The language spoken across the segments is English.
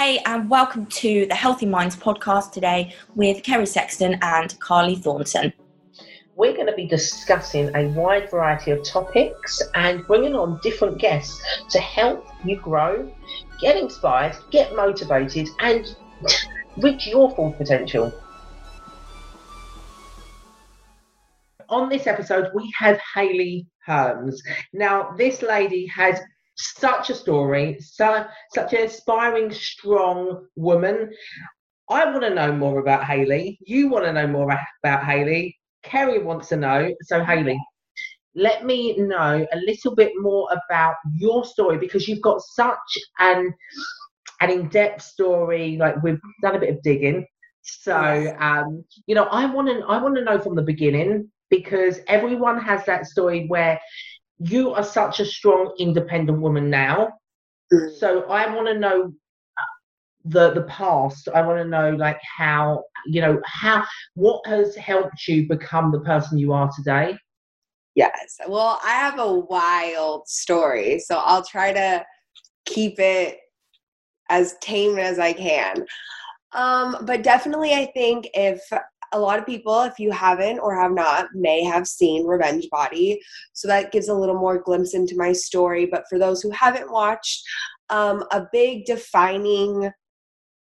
Hey, and welcome to the Healthy Minds podcast today with Kerry Sexton and Carly Thornton. We're going to be discussing a wide variety of topics and bringing on different guests to help you grow, get inspired, get motivated, and reach your full potential. On this episode, we have Hayley Herms. Now, this lady has such a story, so, such an inspiring, strong woman. I want to know more about Haley. You want to know more about Haley. Kerry wants to know. So, Haley, let me know a little bit more about your story because you've got such an an in-depth story. Like we've done a bit of digging. So, um, you know, I want to I want to know from the beginning because everyone has that story where you are such a strong, independent woman now. Mm. So I want to know the the past. I want to know like how you know how what has helped you become the person you are today. Yes. Well, I have a wild story, so I'll try to keep it as tame as I can. Um, but definitely, I think if a lot of people, if you haven't or have not, may have seen Revenge Body. So that gives a little more glimpse into my story. But for those who haven't watched, um, a big defining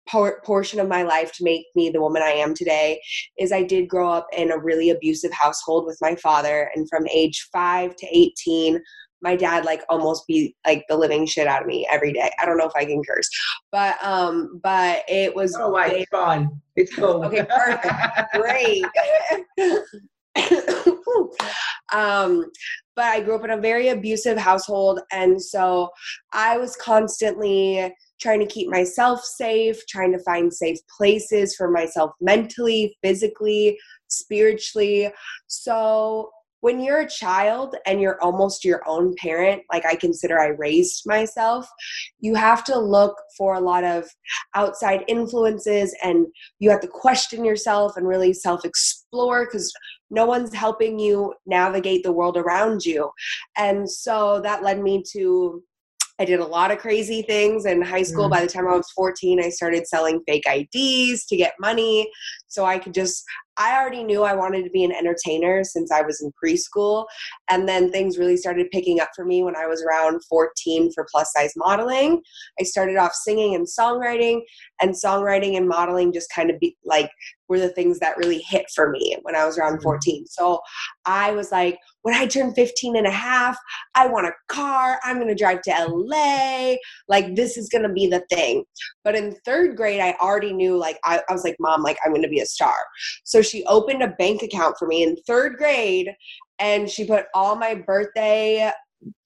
por- portion of my life to make me the woman I am today is I did grow up in a really abusive household with my father. And from age five to 18, my dad like almost beat like the living shit out of me every day. I don't know if I can curse, but um, but it was. Oh, wait, it's fine. It's cool. okay, perfect, great. um, but I grew up in a very abusive household, and so I was constantly trying to keep myself safe, trying to find safe places for myself mentally, physically, spiritually. So when you're a child and you're almost your own parent, like I consider I raised myself, you have to look for a lot of outside influences and you have to question yourself and really self explore because no one's helping you navigate the world around you. And so that led me to I did a lot of crazy things in high school. Mm. By the time I was 14, I started selling fake IDs to get money so I could just I already knew I wanted to be an entertainer since I was in preschool. And then things really started picking up for me when I was around 14 for plus size modeling. I started off singing and songwriting, and songwriting and modeling just kind of be like were the things that really hit for me when I was around mm-hmm. 14. So I was like, when I turn 15 and a half, I want a car. I'm going to drive to LA. Like, this is going to be the thing. But in third grade, I already knew, like, I, I was like, Mom, like, I'm going to be a star. So she opened a bank account for me in third grade and she put all my birthday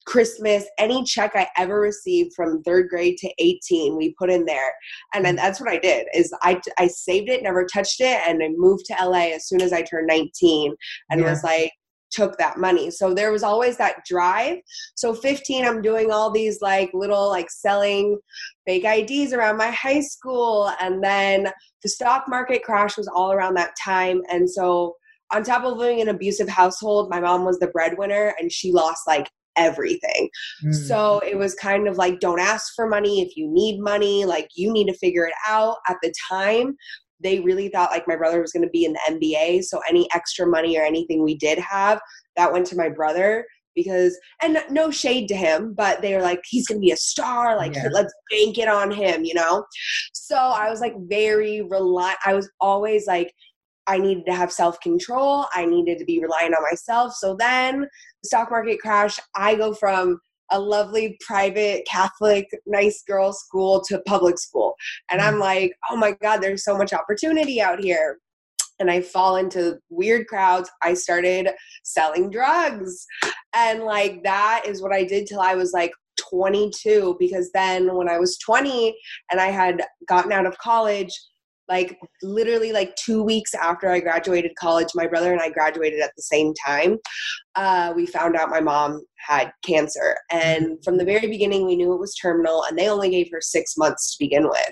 Christmas, any check I ever received from third grade to 18, we put in there. And then mm. that's what I did is I, I saved it, never touched it. And I moved to LA as soon as I turned 19 and yeah. was like, took that money. So there was always that drive. So 15, I'm doing all these like little like selling fake IDs around my high school. And then the stock market crash was all around that time. And so on top of living in an abusive household, my mom was the breadwinner and she lost like everything. Mm. So it was kind of like, don't ask for money if you need money, like you need to figure it out. At the time, they really thought like my brother was going to be in the NBA. So any extra money or anything we did have, that went to my brother because and no shade to him but they were like he's gonna be a star like yeah. let's bank it on him you know so i was like very reliant i was always like I needed to have self control. I needed to be relying on myself. So then the stock market crash, I go from a lovely private Catholic nice girl school to public school. And I'm mm. like, oh my God, there's so much opportunity out here. And I fall into weird crowds. I started selling drugs. And like that is what I did till I was like 22. Because then when I was 20 and I had gotten out of college, like literally like two weeks after i graduated college my brother and i graduated at the same time uh, we found out my mom had cancer. And mm-hmm. from the very beginning we knew it was terminal and they only gave her six months to begin with.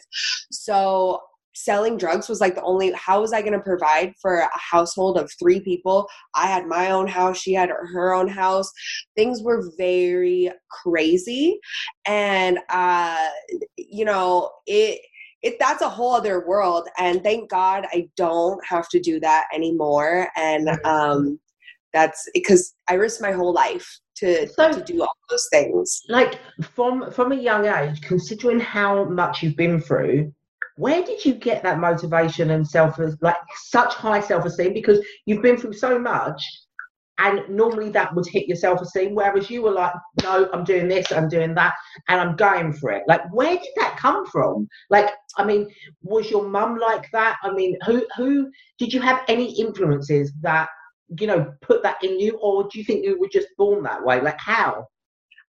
So selling drugs was like the only how was i going to provide for a household of three people? I had my own house she had her own house. Things were very crazy and uh you know it it that's a whole other world and thank god i don't have to do that anymore and um that's because i risked my whole life to, So- to do all those things. Like from from a young age considering how much you've been through where did you get that motivation and self like such high self-esteem? Because you've been through so much and normally that would hit your self-esteem whereas you were like no i'm doing this i'm doing that and i'm going for it. Like where did that come from? Like i mean was your mum like that? I mean who who did you have any influences that you know put that in you or do you think you were just born that way? Like how?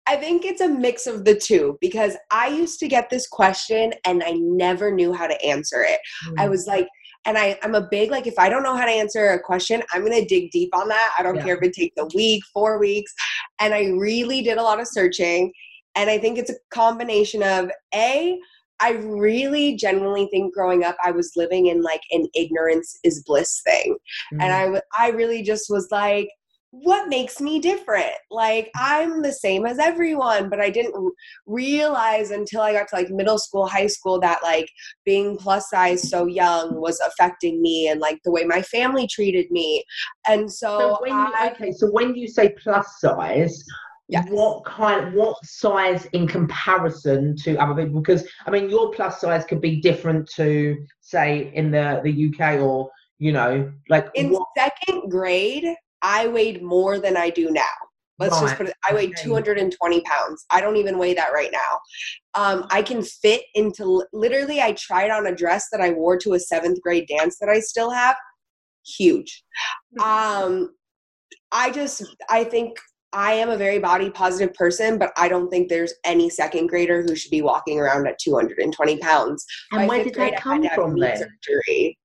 I think it's a mix of the two because I used to get this question and I never knew how to answer it. I mm. was like, and I, I'm a big like if I don't know how to answer a question, I'm gonna dig deep on that. I don't Yeah. care if it takes a week, four weeks. And I really did a lot of searching. And I think it's a combination of A, I really genuinely think growing up I was living in like an ignorance is bliss thing. Mm. And I w- I really just was like, what makes me different? Like I'm the same as everyone, but I didn't realize until I got to like middle school, high school that like being plus size so young was affecting me and like the way my family treated me. And so, So when you, I, okay, so when you say plus size, Yes. what kind, what size in comparison to other people? Because I mean, your plus size could be different to say in the the UK or you know, like in what, second grade, I weighed more than I do now. Let's just put it, I weighed 220 pounds. I don't even weigh that right now. Um, I can fit into literally, I tried on a dress that I wore to a seventh grade dance that I still have. Huge. Um, I just, I think I am a very body positive person, but I don't think there's any second grader who should be walking around at 220 pounds. and By where did that come had to have from then? Surgery.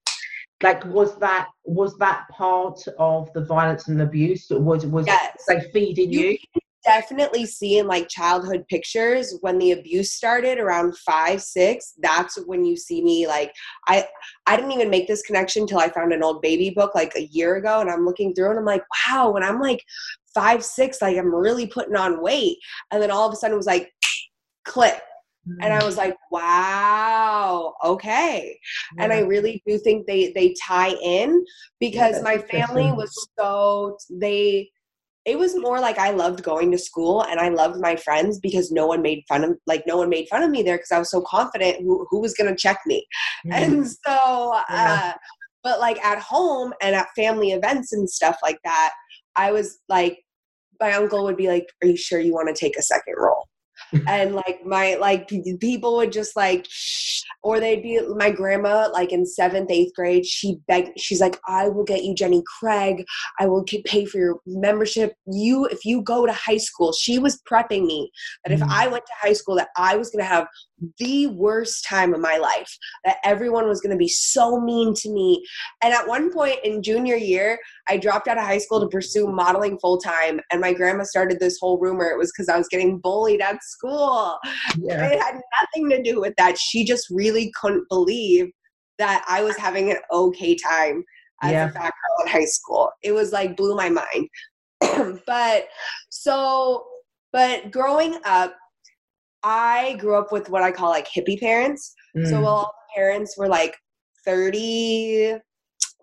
Like, was that was that part of the violence and abuse? Was was Yes. they feeding you? You definitely see in like childhood pictures when the abuse started around five six that's when you see me like i i didn't even make this connection until i found an old baby book like a year ago and i'm looking through and i'm like wow when i'm like five six like i'm really putting on weight and then all of a sudden it was like click and i was like wow okay. And i really do think they they tie in because that's my family was so they it was more like i loved going to school and i loved my friends because no one made fun of like no one made fun of me there because i was so confident who, who was going to check me. Mm. and so Yeah. uh but like at home and at family events and stuff like that i was like my uncle would be like are you sure you want to take a second roll and like my like people would just like or they'd be my grandma like in seventh eighth grade she begged she's like i will get you jenny craig i will pay for your membership you if you go to high school she was prepping me that if Mm. i went to high school that i was going to have the worst time of my life that everyone was going to be so mean to me and at one point in junior year i dropped out of high school to pursue modeling full time and my grandma started this whole rumor it was because i was getting bullied at school yeah. it had nothing to do with that. She just really couldn't believe that I was having an okay time as Yeah. a fat girl in high school. It was like blew my mind. but so, but growing up, I grew up with what I call like hippie parents. So Mm. all the parents were like 30,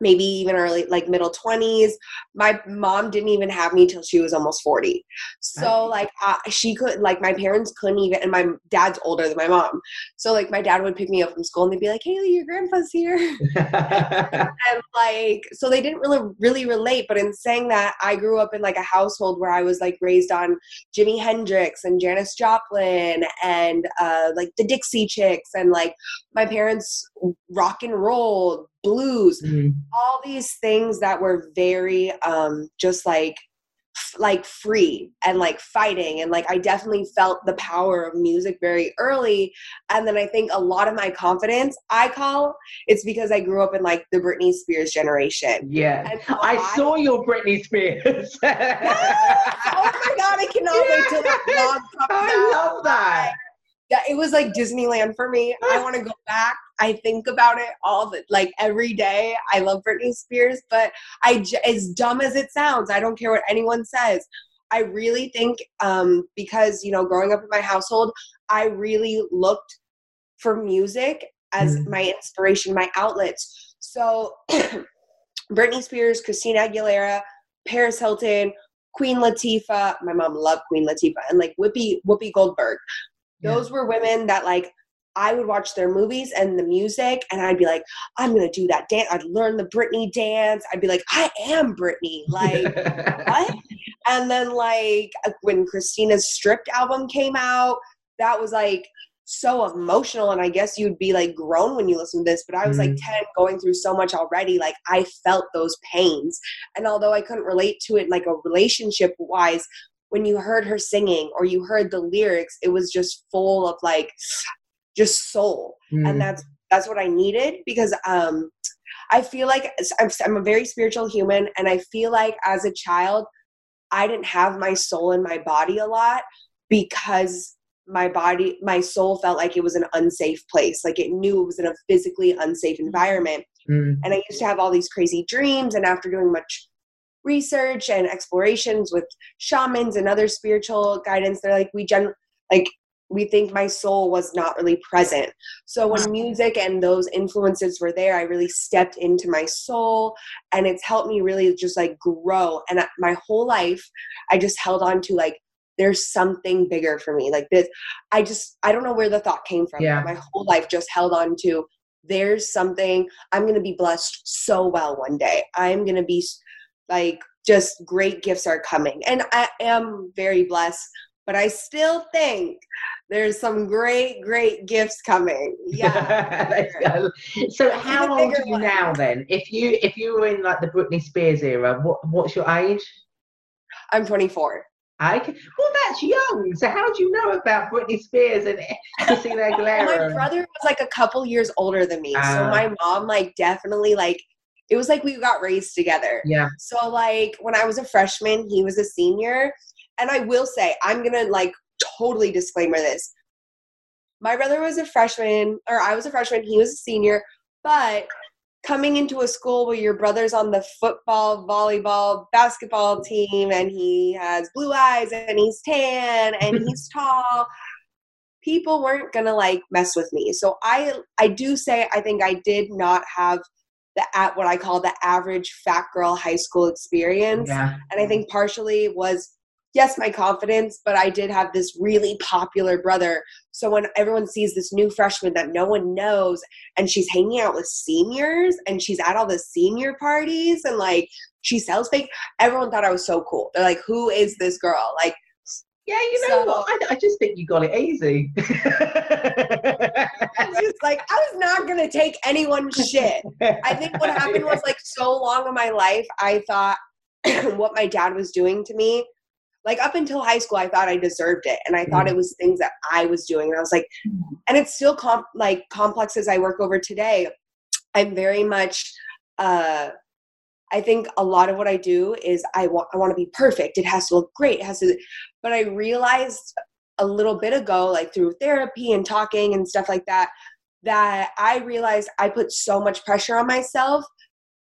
maybe even early, like middle 20s. My mom didn't even have me till she was almost 40. So like uh, she could, like my parents couldn't even, and my dad's older than my mom. So like my dad would pick me up from school and they'd be like, Haley, your grandpa's here. and like so they didn't really really relate but in saying that i grew up in like a household where i was like raised on jimi hendrix and janis joplin and uh like the dixie chicks and like my parents rock and roll blues Mm. all these things that were very um just like like free and like fighting and like i definitely felt the power of music very early and then i think a lot of my confidence i call it's because i grew up in like the britney spears generation Yeah. So I I- saw your Britney Spears. oh my god i cannot wait till that vlog comes I out love that. Yeah, it was like Disneyland for me. I want to go back. I think about it all the like every day. I love Britney Spears, but I as dumb as it sounds, I don't care what anyone says. I really think um because you know growing up in my household, I really looked for music as Mm. my inspiration, my outlets. So Britney Spears, Christina Aguilera, Paris Hilton, Queen Latifah. My mom loved Queen Latifah and like Whoopi Whoopi Goldberg. Yeah. Those were women that like I would watch their movies and the music, and I'd be like, I'm gonna do that dance. I'd learn the Britney dance. I'd be like, I am Britney. Like what? And then like uh, when Christina's Stripped album came out, that was like so emotional. And I guess you'd be like grown when you listen to this, but I was like Mm. 10 going through so much already. Like I felt those pains. And although I couldn't relate to it like a relationship wise, when you heard her singing or you heard the lyrics, it was just full of like just soul Mm. and that's that's what i needed because um i feel like I'm, I'm a very spiritual human and i feel like as a child i didn't have my soul in my body a lot because my body my soul felt like it was an unsafe place like it knew it was in a physically unsafe environment Mm. and I used to have all these crazy dreams. And after doing much research and explorations with shamans and other spiritual guidance, they're like, we gen like we think my soul was not really present. So when music and those influences were there, I really stepped into my soul, and it's helped me really just like grow. And my whole life, I just held on to like. There's something bigger for me. Like this, I just, I don't know where the thought came from. Yeah. My whole life just held on to there's something i'm going to be blessed so well one day i'm going to be like just great gifts are coming and i am very blessed but i still think there's some great great gifts coming yeah So how old are you one. now then? If you if you were in like the Britney Spears era, what what's your age? i'm 24 I can, well, that's young. So how do you know about Britney Spears and Christina Aguilera? my brother was like a couple years older than me so Ah. my mom like definitely like it was like we got raised together Yeah. So like when I was a freshman, he was a senior. And I will say, I'm gonna like totally disclaimer this. My brother was a freshman, or I was a freshman, he was a senior, but coming into a school where your brother's on the football, volleyball, basketball team, and he has blue eyes and he's tan and he's tall, people weren't gonna like mess with me. So I I do say I think I did not have the at what I call the average fat girl high school experience. Yeah. And I think partially was yes, my confidence, but I did have this really popular brother. So when everyone sees this new freshman that no one knows and she's hanging out with seniors and she's at all the senior parties and like she sells fake, everyone thought I was so cool. They're like, who is this girl? Like Yeah, you know So- what? I, I just think you got it easy. it's just like I was not gonna take anyone's shit. I think what happened was like so long in my life, I thought what my dad was doing to me, like up until high school, I thought I deserved it, and I thought Mm. it was things that I was doing, and I was like, and it's still comp- like complex as I work over today. I'm very much. uh I think a lot of what I do is I want I want to be perfect. It has to look great. It has to, but I realized a little bit ago, like through therapy and talking and stuff like that, that I realized I put so much pressure on myself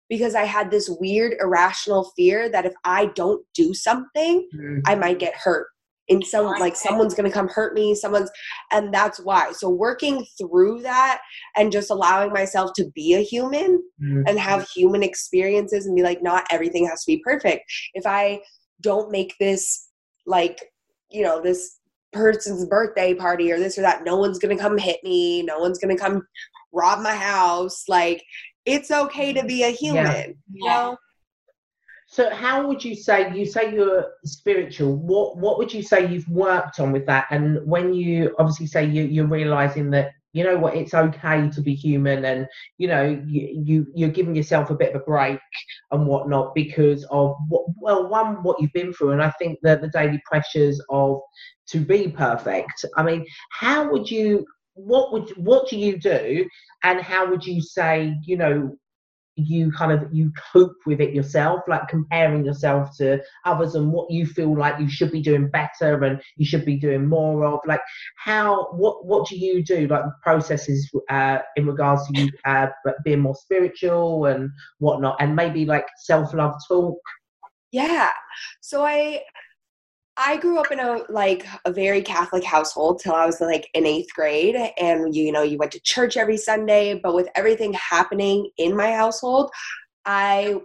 because I had this weird irrational fear that if I don't do something, Mm. I might get hurt. In some like someone's gonna come hurt me, someone's and that's why. So working through that and just allowing myself to be a human Mm. and have human experiences and be like, not everything has to be perfect. If I don't make this like, you know, this person's birthday party or this or that, no one's gonna come hit me, no one's gonna come rob my house. Like, it's okay to be a human. You know? So how would you say you say you're spiritual? What what would you say you've worked on with that? And when you obviously say you you're realizing that you know what it's okay to be human and you know you, you you're giving yourself a bit of a break and whatnot because of what well one what you've been through and I think that the daily pressures of to be perfect. I mean, how would you what would what do you do and how would you say you know you kind of you cope with it yourself like comparing yourself to others and what you feel like you should be doing better and you should be doing more of like how what what do you do like processes uh in regards to you uh being more spiritual and whatnot and maybe like self-love talk Yeah. So I I grew up in a like a very Catholic household till I was like in eighth grade, and you know you went to church every Sunday. But with everything happening in my household, I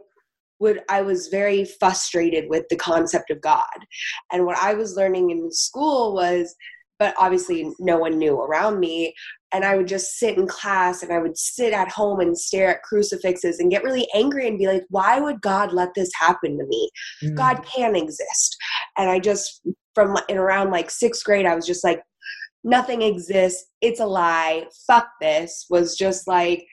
would I was very frustrated with the concept of God, and what I was learning in school was, but obviously no one knew around me, and I would just sit in class and I would sit at home and stare at crucifixes and get really angry and be like, why would God let this happen to me? Mm. God can exist. And I just, from in around like sixth grade, I was just like, nothing exists. It's a lie. Fuck this. Was just like,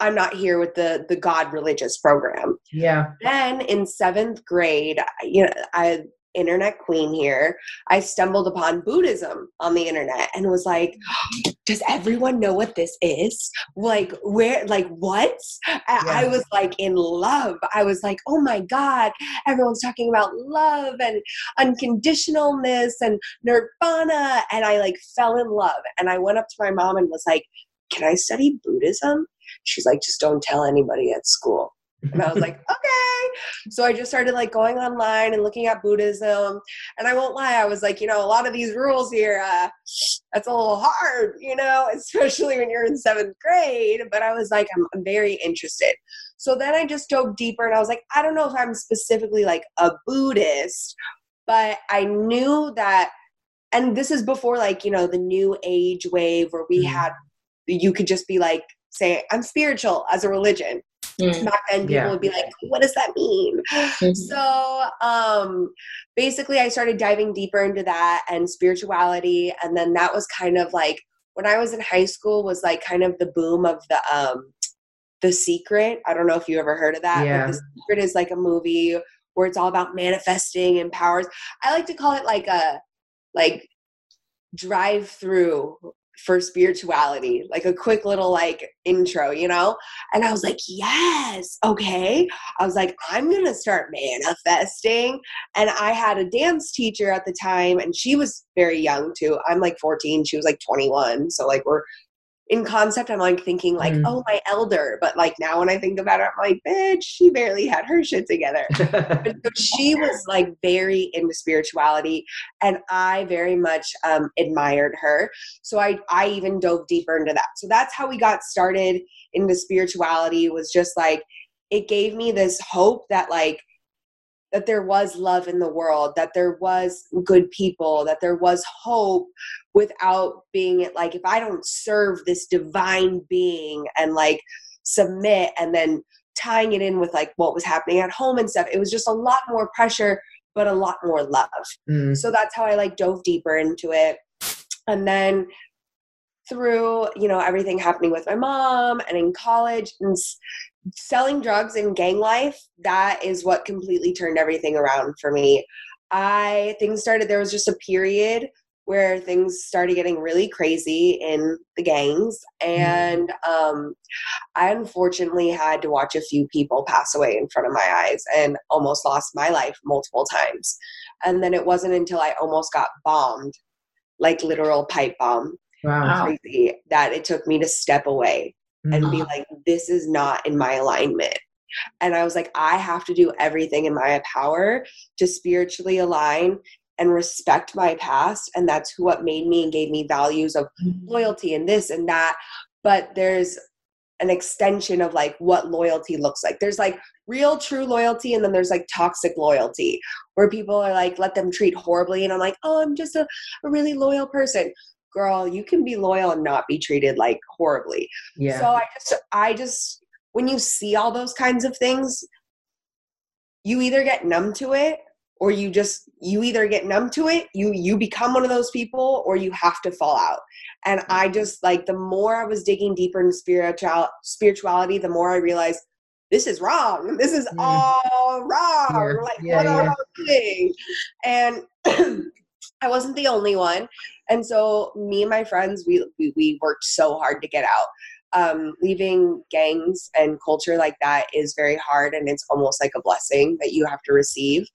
I'm not here with the the God religious program. Yeah. Then in seventh grade, you know, I internet queen here, I stumbled upon Buddhism on the internet and was like, does everyone know what this is? Like, where, like, what? Yeah. I was like in love. I was like, oh my God, everyone's talking about love and unconditionalness and nirvana. And I like fell in love. And I went up to my mom and was like, can I study Buddhism? She's like, just don't tell anybody at school. And I was like. So I just started like going online and looking at Buddhism. And I won't lie, I was like, you know, a lot of these rules here, uh, that's a little hard, you know, especially when you're in seventh grade. But I was like, I'm, I'm very interested. So then I just dove deeper and I was like, I don't know if I'm specifically like a Buddhist, but I knew that, and this is before like, you know, the new age wave where we mm-hmm. had, you could just be like, say, I'm spiritual as a religion Mm. Back then, people yeah. would be like, "What does that mean?" Mm-hmm. So, um, basically, I started diving deeper into that and spirituality, and then that was kind of like when I was in high school was like kind of the boom of the um, the Secret. I don't know if you ever heard of that. Yeah. But the Secret is like a movie where it's all about manifesting and powers. I like to call it like a like drive through for spirituality, like a quick little like intro, you know? And I was like, yes, okay. I was like, I'm gonna start manifesting. And I had a dance teacher at the time, and she was very young too. I'm like 14, she was like 21. So like we're in concept, I'm like thinking like, mm. oh, my elder. But like now when I think about it, I'm like, bitch, she barely had her shit together. so she was like very into spirituality, and I very much um, admired her. So I I even dove deeper into that. So that's how we got started into spirituality. Was just like it gave me this hope that like that there was love in the world, that there was good people, that there was hope without being it like, if I don't serve this divine being and like submit and then tying it in with like what was happening at home and stuff, it was just a lot more pressure, but a lot more love. Mm. So that's how I like dove deeper into it. And then through, you know, everything happening with my mom and in college and selling drugs and gang life, that is what completely turned everything around for me. I things started there was just a period where things started getting really crazy in the gangs mm-hmm. and um, i unfortunately had to watch a few people pass away in front of my eyes and almost lost my life multiple times and then it wasn't until i almost got bombed like literal pipe bomb wow. crazy that it took me to step away and be mm-hmm. like, this is not in my alignment. And I was like, I have to do everything in my power to spiritually align and respect my past. And that's what made me and gave me values of mm-hmm. loyalty and this and that. But there's an extension of like what loyalty looks like. There's like real true loyalty and then there's like toxic loyalty where people are like let them treat horribly and I'm like, "Oh, I'm just a, a really loyal person." Girl, you can be loyal and not be treated like horribly. Yeah. So I just I just when you see all those kinds of things, you either get numb to it or you just you either get numb to it, you you become one of those people or you have to fall out. And I mm-hmm. just like the more I was digging deeper into spiritual spirituality, the more I realized this is wrong. This is all wrong. Yeah. Like yeah, what yeah. am I doing? And I wasn't the only one. And so me and my friends, we, we, we worked so hard to get out. Um, leaving gangs and culture like that is very hard and it's almost like a blessing that you have to receive.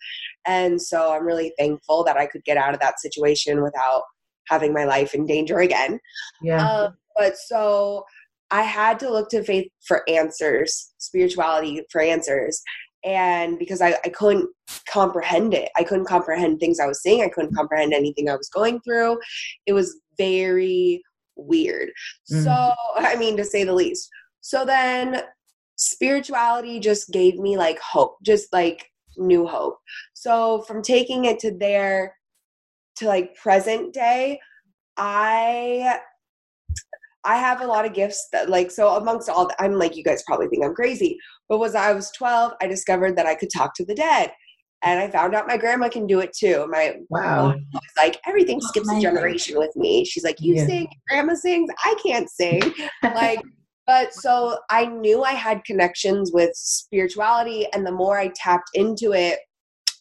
And so I'm really thankful that I could get out of that situation without having my life in danger again. Yeah. Uh, but so I had to look to faith for answers, spirituality for answers. And because I, I couldn't comprehend it. I couldn't comprehend things i was seeing. I couldn't comprehend anything i was going through. It was very weird. Mm. so i mean to say the least. So then spirituality just gave me like hope just like new hope. So from taking it to there to like present day i i have a lot of gifts that like so amongst all the, i'm like you guys probably think i'm crazy but was i was 12 i discovered that i could talk to the dead and i found out my grandma can do it too my Wow. mom was like everything oh skips a generation with me she's like you Yeah. sing grandma sings i can't sing like but so i knew i had connections with spirituality and the more i tapped into it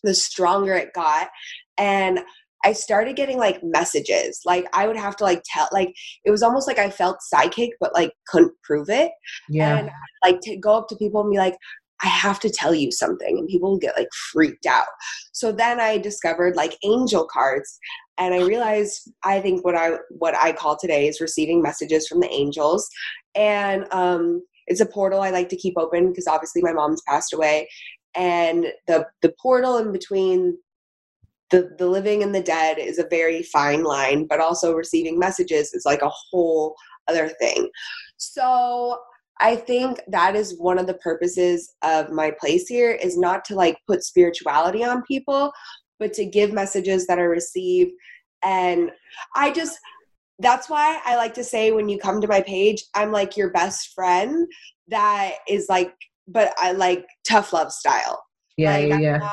the stronger it got and i started getting like messages. Like i would have to like tell like it was almost like i felt psychic but like couldn't prove it. Yeah. and like to go up to people and be like i have to tell you something and people would get like freaked out. So then i discovered like angel cards and i realized i think what i what i call today is receiving messages from the angels. And um it's a portal i like to keep open because obviously my mom's passed away. And the the portal in between the the living and the dead is a very fine line but also receiving messages is like a whole other thing. So i think that is one of the purposes of my place here is not to like put spirituality on people but to give messages that are received. And i just that's why i like to say when you come to my page i'm like your best friend that is like but i like tough love style yeah, like, yeah, I'm yeah. not-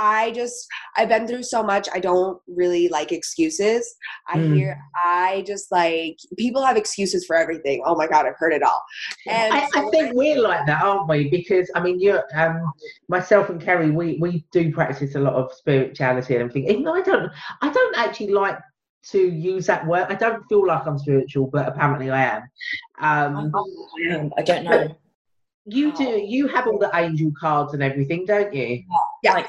I just I've been through so much. I don't really like excuses. I Mm. hear I just like people have excuses for everything. Oh my god, I've heard it all. And I, I so think we're like that, aren't we? Because I mean, you're um, myself and Kerry, we we do practice a lot of spirituality and everything. Even though I don't, I don't actually like to use that word. I don't feel like I'm spiritual, but apparently I am. Um, I don't know. You do. You have all the angel cards and everything, don't you? yeah. Like,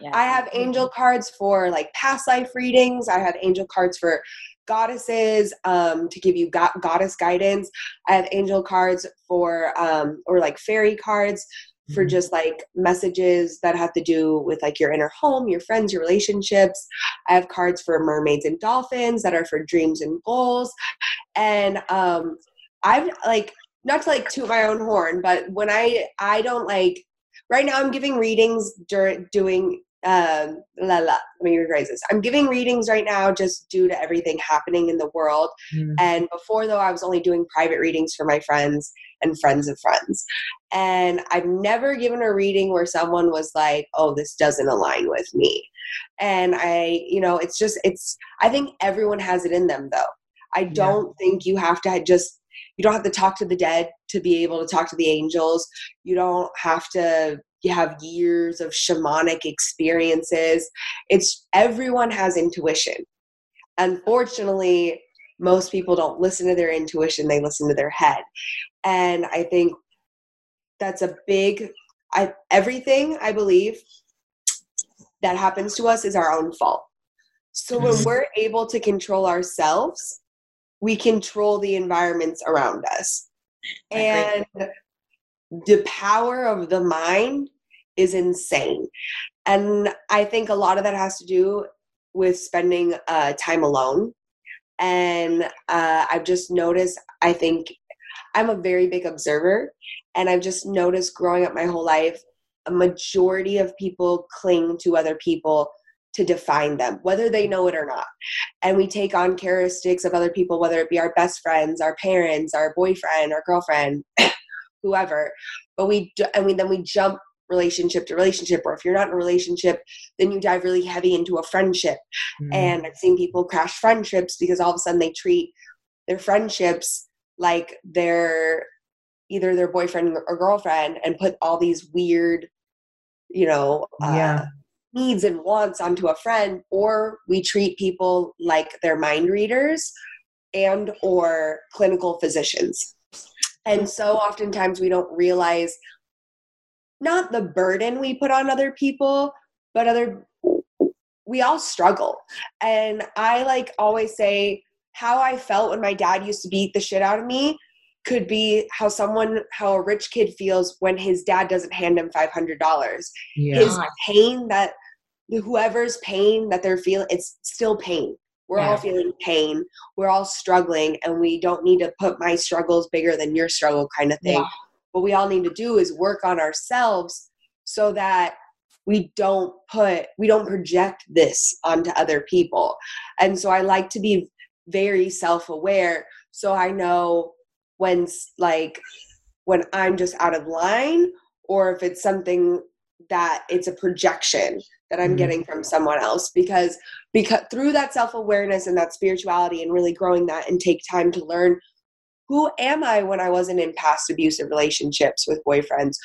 yeah. I have angel cards for like past life readings. I have angel cards for goddesses um, to give you go- goddess guidance. I have angel cards for um, or like fairy cards for Mhm. just like messages that have to do with like your inner home, your friends, your relationships. I have cards for mermaids and dolphins that are for dreams and goals. And um I've like not to like toot my own horn, but when I I don't like right now I'm giving readings during doing um la la let me rephrase this. I'm giving readings right now just due to everything happening in the world. Mm. And before though I was only doing private readings for my friends and friends of friends. And I've never given a reading where someone was like, "Oh, this doesn't align with me." And I, you know, it's just it's I think everyone has it in them though. I don't think you have to just you don't have to talk to the dead to be able to talk to the angels. You don't have to you have years of shamanic experiences. It's everyone has intuition. Unfortunately, most people don't listen to their intuition, they listen to their head. And I think that's a big I everything I believe that happens to us is our own fault. So when Mhm. we're able to control ourselves, we control the environments around us. And the power of the mind is insane. And I think a lot of that has to do with spending uh, time alone. And uh, I've just noticed, I think I'm a very big observer, and I've just noticed growing up my whole life, a majority of people cling to other people to define them, whether they know it or not. And we take on characteristics of other people, whether it be our best friends, our parents, our boyfriend, our girlfriend, whoever. But we and we then we jump relationship to relationship, or if you're not in a relationship, then you dive really heavy into a friendship. Mm. And I've seen people crash friendships because all of a sudden they treat their friendships like they're either their boyfriend or girlfriend and put all these weird, you know, uh, Yeah. Needs and wants onto a friend, or we treat people like they're mind readers and or clinical physicians. And so oftentimes we don't realize not the burden we put on other people, but other we all struggle. And I like always say how I felt when my dad used to beat the shit out of me. could be how someone how a rich kid feels when his dad doesn't hand him $500 Yeah. his pain that whoever's pain that they're feeling it's still pain. We're Yeah. all feeling pain. We're all struggling and we don't need to put my struggles bigger than your struggle kind of thing. Yeah. what we all need to do is work on ourselves so that we don't put we don't project this onto other people. And so i like to be very self-aware so i know when like when i'm just out of line or if it's something that it's a projection that i'm Mhm. getting from someone else because because through that self-awareness and that spirituality and really growing that and take time to learn who am i when i wasn't in past abusive relationships with boyfriends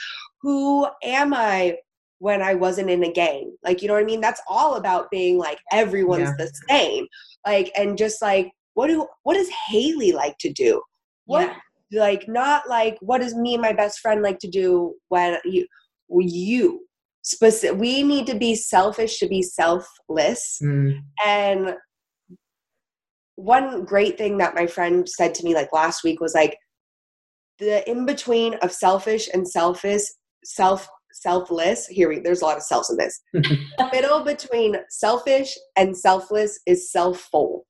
who am i when i wasn't in a gang like you know what i mean that's all about being like everyone's Yeah. the same like and just like what do what does haley like to do what Yeah. like not like what does me and my best friend like to do when you you specific we need to be selfish to be selfless. Mm, and one great thing that my friend said to me like last week was like the in between of selfish and selfish self selfless here we there's a lot of selves in this. The middle between selfish and selfless is self-full.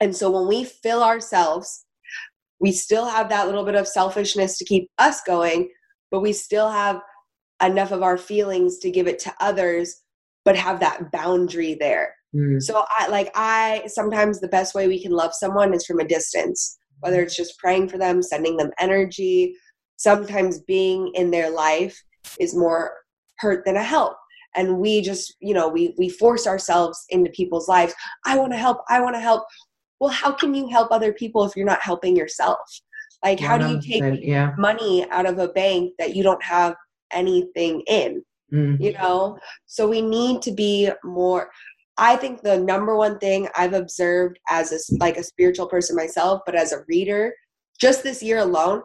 And so when we fill ourselves we still have that little bit of selfishness to keep us going but we still have enough of our feelings to give it to others but have that boundary there mm, so I like I sometimes the best way we can love someone is from a distance, whether it's just praying for them, sending them energy. Sometimes being in their life is more hurt than a help. And we just, you know, we we force ourselves into people's lives. I want to help, I want to help. Well, how can you help other people if you're not helping yourself? Like how do you take Yeah. money out of a bank that you don't have anything in? Mm, you know so we need to be more i think the number one thing i've observed as a like a spiritual person myself but as a reader just this year alone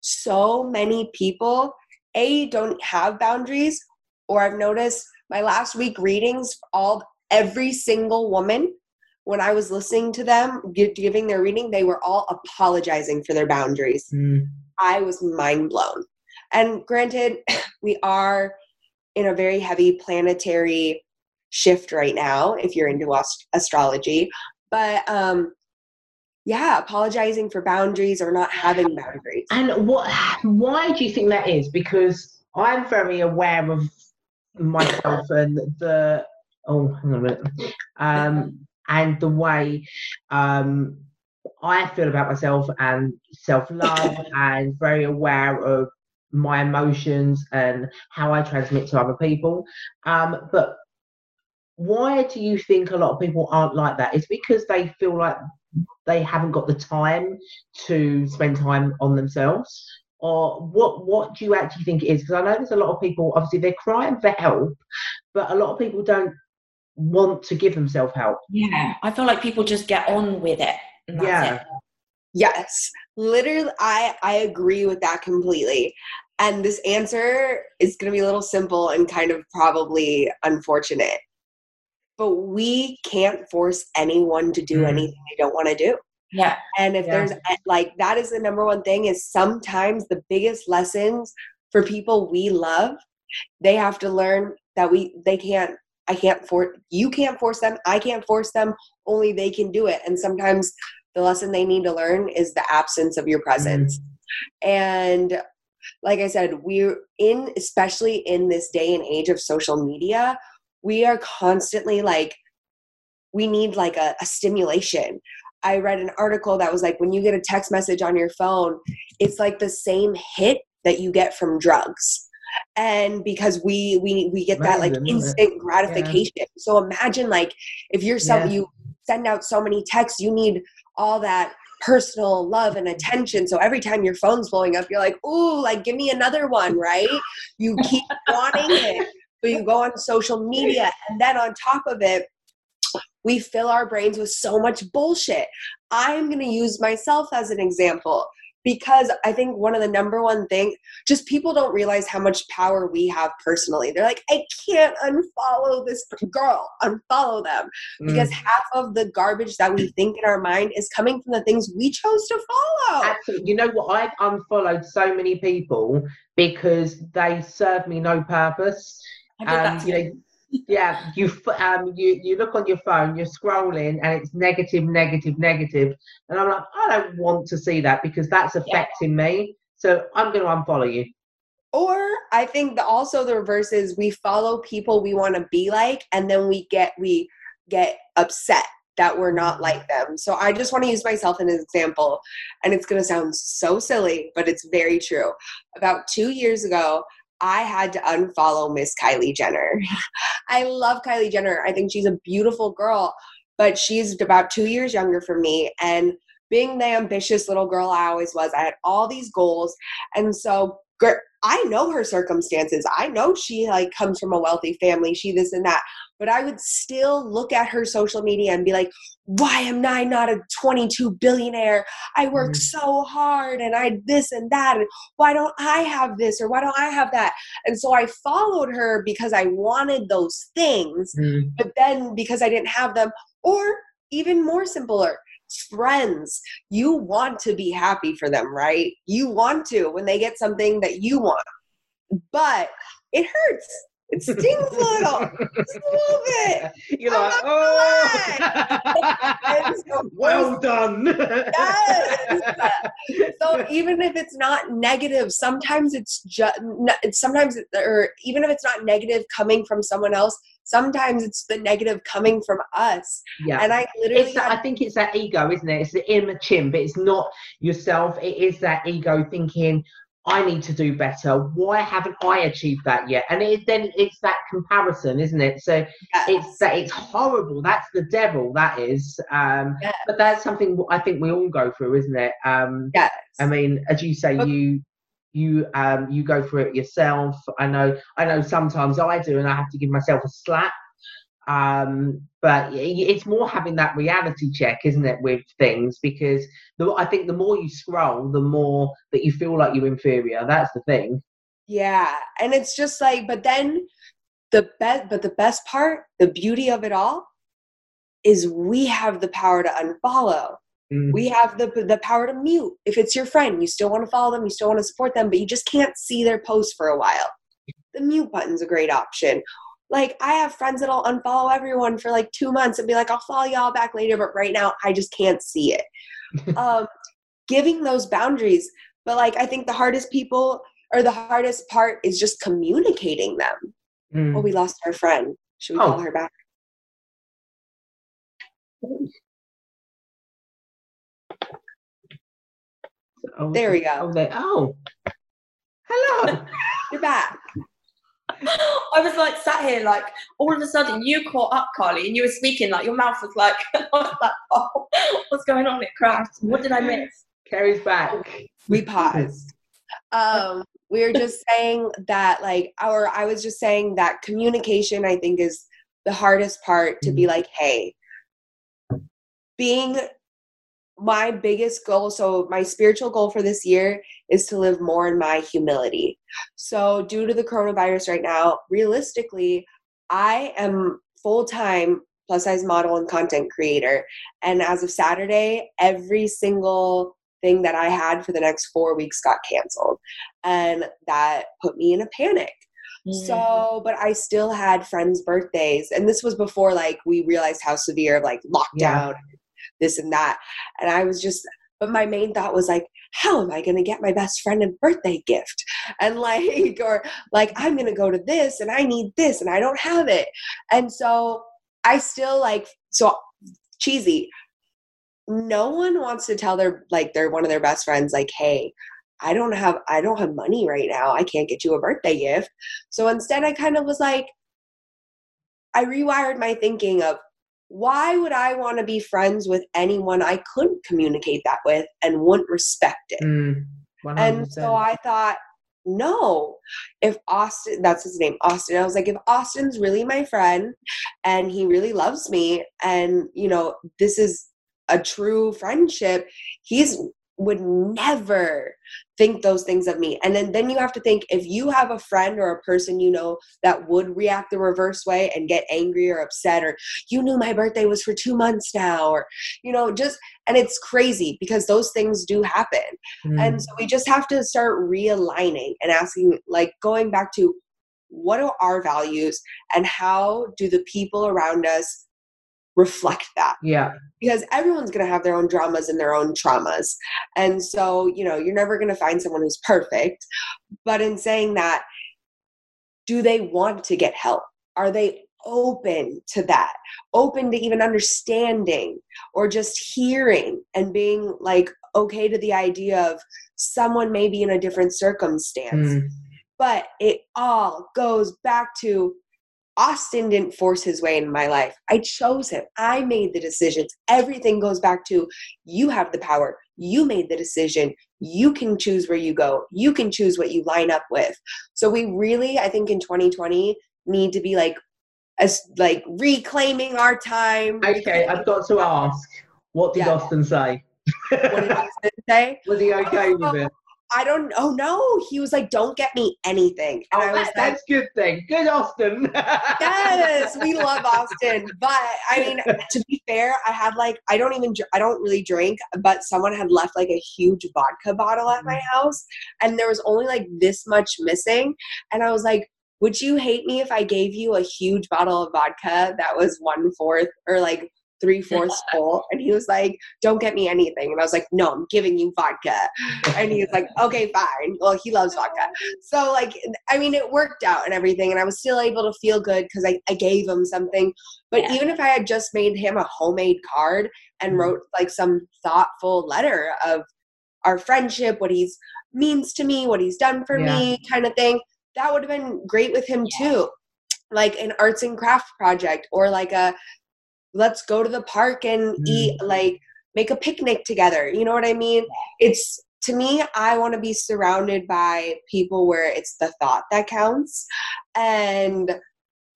so many people a don't have boundaries or i've noticed my last week readings all every single woman when i was listening to them giving their reading they were all apologizing for their boundaries mm, I was mind blown. And granted, we are in a very heavy planetary shift right now if you're into ast- astrology. But um yeah, apologizing for boundaries or not having boundaries. And what? Why do you think that is? Because I'm very aware of myself and the. Oh, hang on a minute. Um, and the way um, I feel about myself and self love, and very aware of my emotions and how I transmit to other people. Um, but why do you think a lot of people aren't like that? It's because they feel like they haven't got the time to spend time on themselves or what what do you actually think it is because i know there's a lot of people obviously they're crying for help but a lot of people don't want to give themselves help Yeah. I feel like people just get on with it. yeah it. Yes. Literally I I agree with that completely. And this answer is going to be a little simple and kind of probably unfortunate. But we can't force anyone to do Mm. anything they don't want to do. Yeah. And if Yeah. there's like that is the number one thing is sometimes the biggest lessons for people we love, they have to learn that we they can't I can't force you can't force them, I can't force them, only they can do it. And sometimes the lesson they need to learn is the absence of your presence. And like I said, we're in especially in this day and age of social media, we are constantly like we need like a, a stimulation. I read an article that was like when you get a text message on your phone, it's like the same hit that you get from drugs. And because we we we get that like Random, isn't it? instant gratification. So imagine like if you're some Yeah. you send out so many texts, you need all that personal love and attention. So every time your phone's blowing up, you're like, ooh, like give me another one, right? You keep wanting it. But you go on social media and then on top of it, we fill our brains with so much bullshit. I'm going to use myself as an example. Because I think one of the number one thing, just people don't realize how much power we have personally. They're like, I can't unfollow this girl, unfollow them. Because Mm. half of the garbage that we think in our mind is coming from the things we chose to follow. Absolutely. You know what? I've unfollowed so many people because they serve me no purpose. I did that Um, you know, yeah, you um you you look on your phone, you're scrolling, and it's negative, negative, negative, and I'm like, I don't want to see that because that's affecting me. So I'm going to unfollow you. Or I think the, also the reverse is we follow people we want to be like, and then we get we get upset that we're not like them. So I just want to use myself as an example, and it's going to sound so silly, but it's very true. About two years ago, I had to unfollow Miss Kylie Jenner. I love Kylie Jenner. I think she's a beautiful girl, but she's about two years younger from me, and being the ambitious little girl I always was, I had all these goals, and so I know her circumstances. I know she like comes from a wealthy family, she this and that. But I would still look at her social media and be like, why am I not a 22 billionaire? I work Mm. so hard and I this and that. And why don't I have this or why don't I have that? And so I followed her because I wanted those things, Mm. but then because I didn't have them, or even more simpler, friends. You want to be happy for them, right? You want to when they get something that you want. But it hurts. It stings a little. Just a little bit. You're I'm like, oh, so well done. Yes. so even if it's not negative sometimes it's just sometimes or even if it's not negative coming from someone else sometimes it's the negative coming from us yeah. and i literally It's that, had- I think it's that ego, isn't it? It's the inner chimp. But it's not yourself. It is that ego thinking, I need to do better. Why haven't I achieved that yet? And it, then it's that comparison, isn't it? So yes. it's that it's horrible. That's the devil. That is. Um, Yes. But that's something I think we all go through, isn't it? Um, yes. I mean, as you say, you you um you go through it yourself. I know I know sometimes I do, and I have to give myself a slap. Um, but it's more having that reality check, isn't it, with things? Because the, I think the more you scroll, the more that you feel like you're inferior. That's the thing. yeah and it's just like but then the best but the best part the beauty of it all is we have the power to unfollow Mm. we have the the power to mute. If it's your friend you still want to follow them you still want to support them but you just can't see their posts for a while. The mute button's a great option. Like i have friends that'll unfollow everyone for like two months and be like i'll follow y'all back later but right now i just can't see it. Um giving those boundaries but like i think the hardest people or the hardest part is just communicating them. Mm. oh we lost our friend. Should we Oh. call her back Oh, there we go Oh, there. Oh, hello. you're back I was like sat here, like all of a sudden you caught up, Carly, and you were speaking like your mouth was like, was like, oh, what's going on? It crashed. What did I miss? Carrie's back. we paused um we were just saying that like our i was just saying that communication i think is the hardest part to be like hey being my biggest goal so my spiritual goal for this year is to live more in my humility so due to the coronavirus right now realistically i am full-time plus size model and content creator and as of saturday every single thing that I had for the next four weeks got canceled. And that put me in a panic. Mm. So, but I still had friends' birthdays. And this was before like we realized how severe like lockdown, Yeah. This and that. And I was just, but my main thought was like, how am I going to get my best friend a birthday gift? And like, or like, I'm going to go to this and I need this and I don't have it. And so I still like, so cheesy no one wants to tell their like they're one of their best friends like hey i don't have i don't have money right now i can't get you a birthday gift so instead i kind of was like i rewired my thinking of why would i want to be friends with anyone i couldn't communicate that with and wouldn't respect it? Mm, and so I thought, no, if Austin, that's his name, Austin, I was like, if Austin's really my friend and he really loves me and, you know, this is a true friendship, he's would never think those things of me. And then then you have to think if you have a friend or a person you know that would react the reverse way and get angry or upset or you knew my birthday was for 2 months now or you know just and it's crazy because those things do happen. Mm. And so we just have to start realigning and asking like going back to what are our values and how do the people around us reflect that yeah. because everyone's going to have their own dramas and their own traumas. And so, you know, you're never going to find someone who's perfect. But in saying that, do they want to get help? Are they open to that? Open to even understanding or just hearing and being like okay to the idea of someone maybe in a different circumstance. Mm. But it all goes back to Austin didn't force his way in my life. I chose him. I made the decisions. Everything goes back to you have the power. You made the decision. You can choose where you go. You can choose what you line up with. So we really, I think in 2020 need to be like as like reclaiming our time. Okay, I've got to ask. What did Yeah. Austin say? What did Austin say? Was he okay with it? I don't oh no. He was like, Don't get me anything. And Oh, I was that, like, that's good thing. Good, Austin. yes, we love Austin. But I mean, to be fair, I had like I don't even I don't really drink, but someone had left like a huge vodka bottle at my mm. house, and there was only like this much missing, and I was like. Would you hate me if I gave you a huge bottle of vodka that was one fourth or like three fourths full? And he was like, "Don't get me anything." And I was like, "No, I'm giving you vodka." And he was like, "Okay, fine." Well, he loves vodka, so like i mean it worked out and everything and i was still able to feel good because I, I gave him something but Yeah. even if i had just made him a homemade card and Mhm. wrote like some thoughtful letter of our friendship what he's means to me what he's done for me kind of thing that would have been great with him Yeah. too like an arts and craft project or like a let's go to the park and Mm. eat like make a picnic together you know what i mean? It's to me i want to be surrounded by people where it's the thought that counts. And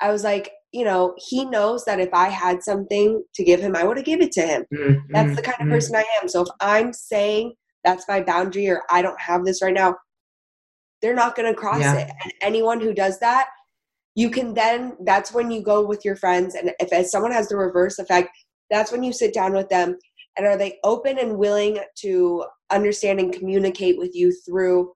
i was like you know he knows that if i had something to give him i would have given it to him. Mm, that's the kind of mm. person i am. So if i'm saying that's my boundary or i don't have this right now they're not going to cross Yeah. it. And anyone who does that you can then that's when you go with your friends and if as someone has the reverse effect that's when you sit down with them and are they open and willing to understand and communicate with you through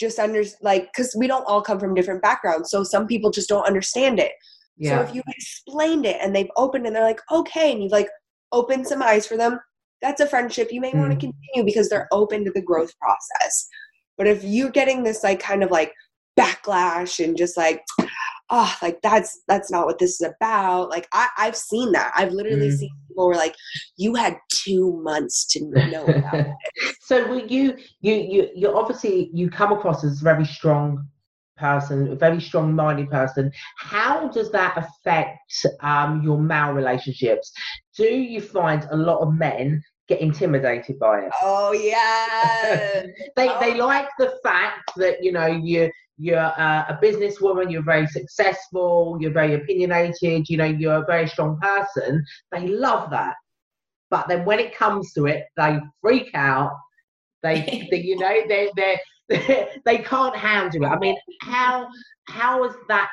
just under like because we don't all come from different backgrounds so some people just don't understand it Yeah. so if you explained it and they've opened and they're like okay and you've like opened some eyes for them that's a friendship you may want to Mm. continue because they're open to the growth process but if you're getting this like kind of like backlash and just like oh like that's that's not what this is about. Like I, i've seen that. I've literally Mm. seen people where like you had two months to know about it. So were you you you you obviously you come across as a very strong person a very strong minded person. How does that affect um your male relationships? Do you find a lot of men get intimidated by it? Oh yeah. They Oh. they like the fact that you know you you're uh, a businesswoman you're very successful you're very opinionated you know you're a very strong person. They love that. But then when it comes to it they freak out. They, they you know they they they can't handle it. I mean how how has that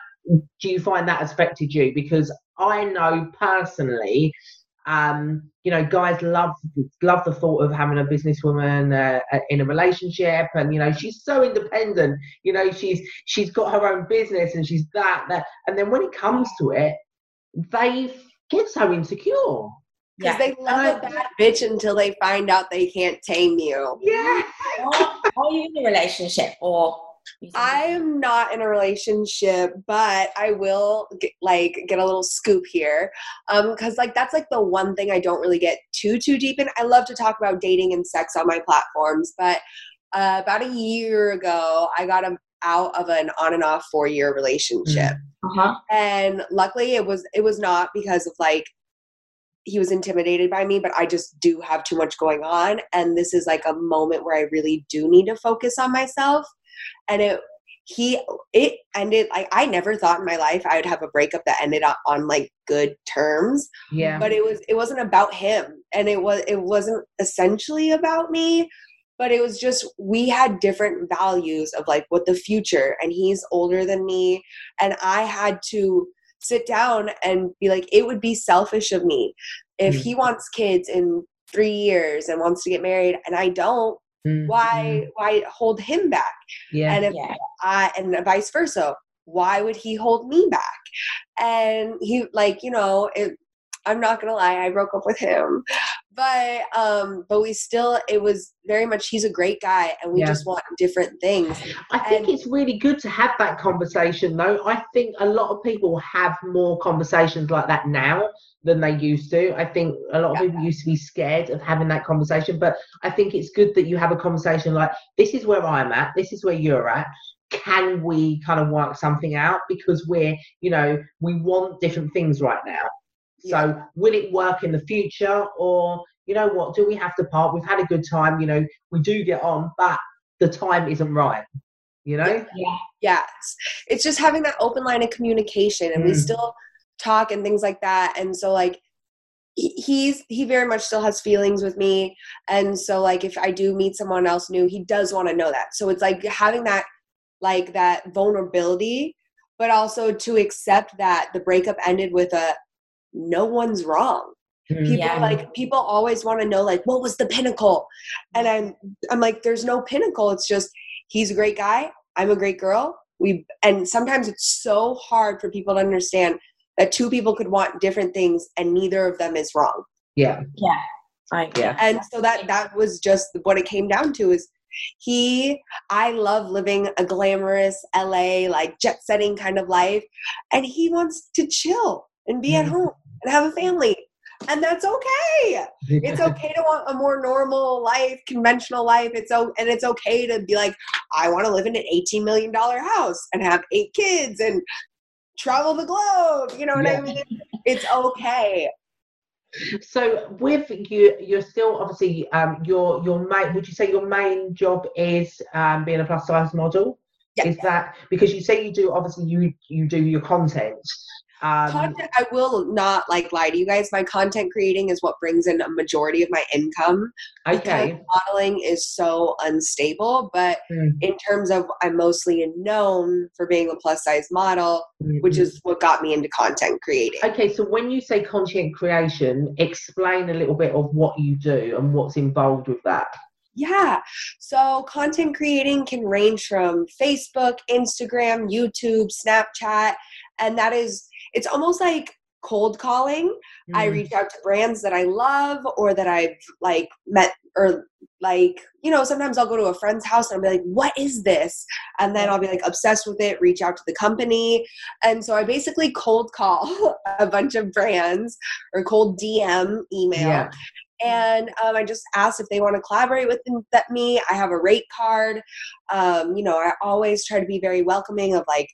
do you find that affected you? Because i know personally um you know guys love love the thought of having a businesswoman uh, in a relationship and you know she's so independent you know she's she's got her own business and she's that that and then when it comes to it they get so insecure. Because they love a bad bitch until they find out they can't tame you. Yeah. Are, are you in a relationship or? I am not in a relationship, but I will get, like get a little scoop here, um, because like that's like the one thing I don't really get too too deep in. I love to talk about dating and sex on my platforms, but uh, about a year ago, I got a, out of an on and off four year relationship, Uh-huh. and luckily it was it was not because of like he was intimidated by me, but I just do have too much going on, and this is like a moment where I really do need to focus on myself and it he it ended like I never thought in my life I would have a breakup that ended up on like good terms. Yeah. But it was it wasn't about him and it was it wasn't essentially about me, but it was just we had different values of like what the future and he's older than me and I had to sit down and be like it would be selfish of me if Mm. he wants kids in 3 years and wants to get married and I don't Mm, why why hold him back Yeah. and if Yeah. I and vice versa. Why would he hold me back? And he like, you know, it I'm not gonna lie, I broke up with him. But um, but we still it was very much he's a great guy and we Yeah. just want different things. I think and- it's really good to have that conversation, though. I think a lot of people have more conversations like that now than they used to. I think a lot of Yeah. people used to be scared of having that conversation, but I think it's good that you have a conversation like, this is where I'm at, this is where you're at. Can we kind of work something out? Because we're, you know, we want different things right now. So will it work in the future or you know what, do we have to part? We've had a good time, you know, we do get on, but the time isn't right. You know? Yeah. Yes. It's just having that open line of communication and we Mm. still talk and things like that. And so like he's he very much still has feelings with me and so like if i do meet someone else new he does want to know that so it's like having that like that vulnerability but also to accept that the breakup ended with a no one's wrong Mm. people Yeah. like people always want to know like what was the pinnacle and i'm i'm like there's no pinnacle it's just he's a great guy i'm a great girl we and sometimes it's so hard for people to understand that two people could want different things and neither of them is wrong Yeah. Yeah. I Yeah. and so that that was just what it came down to is he i love living a glamorous la like jet setting kind of life and he wants to chill and be at Mhm. home and have a family and that's okay it's okay to want a more normal life conventional life it's so and it's okay to be like i want to live in an 18 million dollar house and have eight kids and travel the globe you know what Yeah. i mean it's okay So with you, you're still obviously um your your main. Would you say your main job is um being a plus size model? Yeah. Is that because you say you do obviously you you do your content. Um, content i will not like lie to you guys my content creating is what brings in a majority of my income okay. modeling is so unstable but Mm. in terms of i'm mostly known for being a plus size model which Mhm. is what got me into content creating Okay, so when you say content creation, explain a little bit of what you do and what's involved with that. Yeah. So content creating can range from Facebook, Instagram, YouTube, Snapchat, and that is it's almost like cold calling. I Mm. reach out to brands that I love or that I've like met or like, you know, sometimes I'll go to a friend's house and I'll be like, what is this? And then I'll be like obsessed with it, reach out to the company. And so I basically cold call a bunch of brands or cold DM email Yeah. and um, I just ask if they want to collaborate with me. I have a rate card. Um, you know, I always try to be very welcoming of like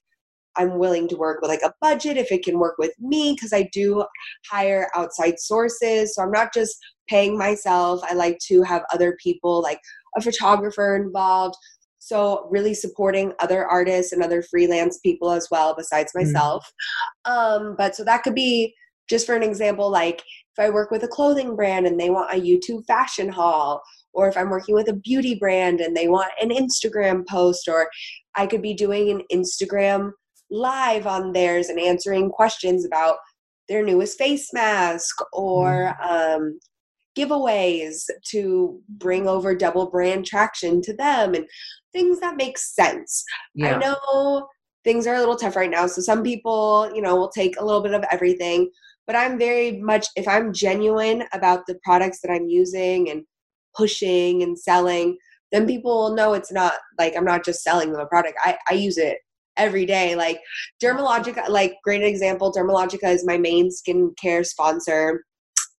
I'm willing to work with like a budget if it can work with me because I do hire outside sources. So I'm not just paying myself. I like to have other people like a photographer involved. So really supporting other artists and other freelance people as well besides Mhm. myself. Um, but so that could be just for an example, like if I work with a clothing brand and they want a YouTube fashion haul, or if I'm working with a beauty brand and they want an Instagram post, or I could be doing an Instagram live on theirs and answering questions about their newest face mask or um, giveaways to bring over double brand traction to them and things that make sense. Yeah. I know things are a little tough right now. So some people, you know, will take a little bit of everything. But I'm very much, if I'm genuine about the products that I'm using and pushing and selling, then people will know it's not like I'm not just selling them a product. I, I use it every day. Like Dermalogica, like great example, Dermalogica is my main skincare sponsor.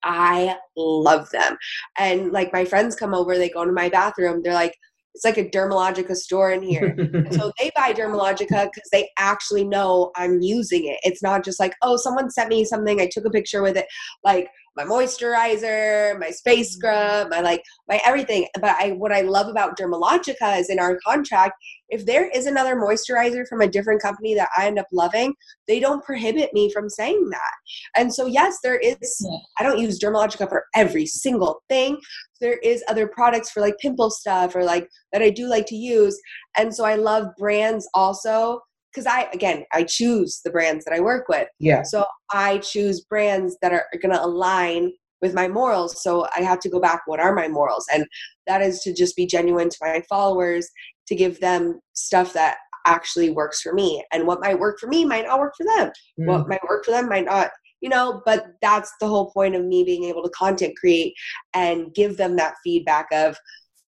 I love them. And like my friends come over, they go into my bathroom, they're like, it's like a Dermalogica store in here. So they buy Dermalogica because they actually know I'm using it. It's not just like, oh, someone sent me something, I took a picture with it. Like my moisturizer, my space mm-hmm. scrub, my like my everything. But I what I love about Dermalogica is in our contract, if there is another moisturizer from a different company that I end up loving, they don't prohibit me from saying that. And so yes, there is. I don't use Dermalogica for every single thing. There is other products for like pimple stuff or like that I do like to use. And so I love brands also because I again I choose the brands that I work with. Yeah. So I choose brands that are, going to align with my morals. So I have to go back. What are my morals? And that is to just be genuine to my followers, to give them stuff that actually works for me. And what might work for me might not work for them. Mm. What might work for them might not. You know, but that's the whole point of me being able to content create and give them that feedback of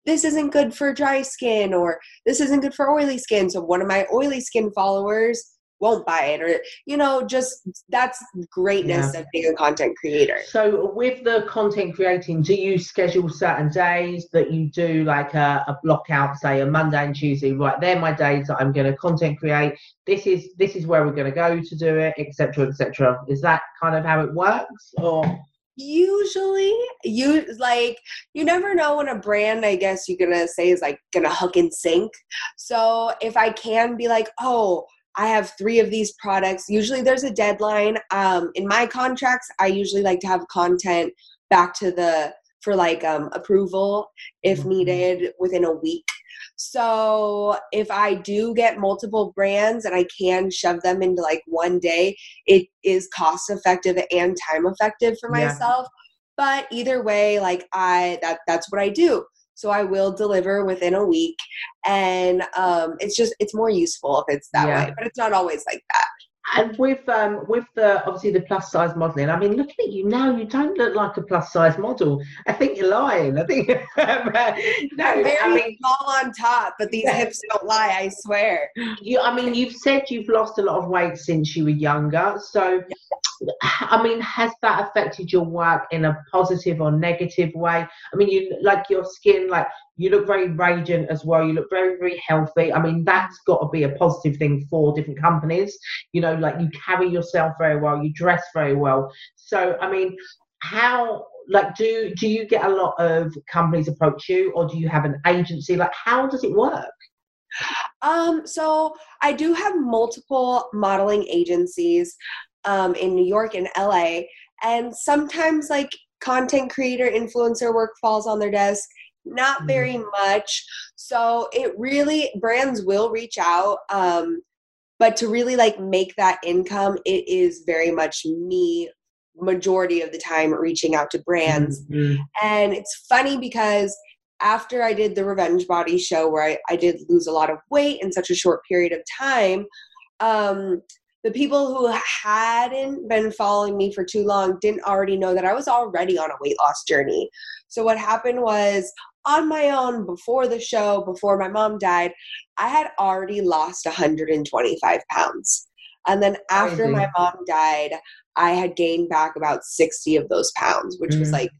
this isn't good for dry skin or this isn't good for oily skin. So one of my oily skin followers won't buy it or you know just that's greatness yeah. of being a content creator so with the content creating do you schedule certain days that you do like a, a block out say a monday and tuesday right they're my days that i'm going to content create this is this is where we're going to go to do it etc etc is that kind of how it works or usually you like you never know when a brand i guess you're gonna say is like gonna hook and sink. So if i can be like oh i have three of these products usually there's a deadline. Um, in my contracts i usually like to have content back to the for like um, approval if mm-hmm. needed within a week so if I do get multiple brands and I can shove them into like one day, it is cost effective and time effective for myself. Yeah. But either way, like I that that's what I do. So I will deliver within a week, and um, it's just it's more useful if it's that yeah. way. But it's not always like that and with um with the obviously the plus size modeling i mean looking at you now you don't look like a plus size model. I think you're lying. I think no I'm very I mean, small on top but these hips don't lie i swear. You i mean you've said you've lost a lot of weight since you were younger. So I mean, has that affected your work in a positive or negative way? I mean, you like your skin, like you look very radiant as well. You look very, very healthy. I mean, that's got to be a positive thing for different companies. You know, like you carry yourself very well, you dress very well. So, I mean, how like do do you get a lot of companies approach you, or do you have an agency? Like, how does it work? Um, so I do have multiple modeling agencies um, in New York and LA. And sometimes, like, content creator, influencer work falls on their desk, not mm-hmm. very much. So, it really, brands will reach out. Um, but to really like make that income, it is very much me majority of the time reaching out to brands. Mm-hmm. And it's funny because after I did the Revenge Body show where I, I did lose a lot of weight in such a short period of time, um, the people who hadn't been following me for too long didn't already know that I was already on a weight loss journey. So what happened was on my own before the show, before my mom died, I had already lost 125 pounds. And then after my mom died, I had gained back about 60 of those pounds, which mm. was like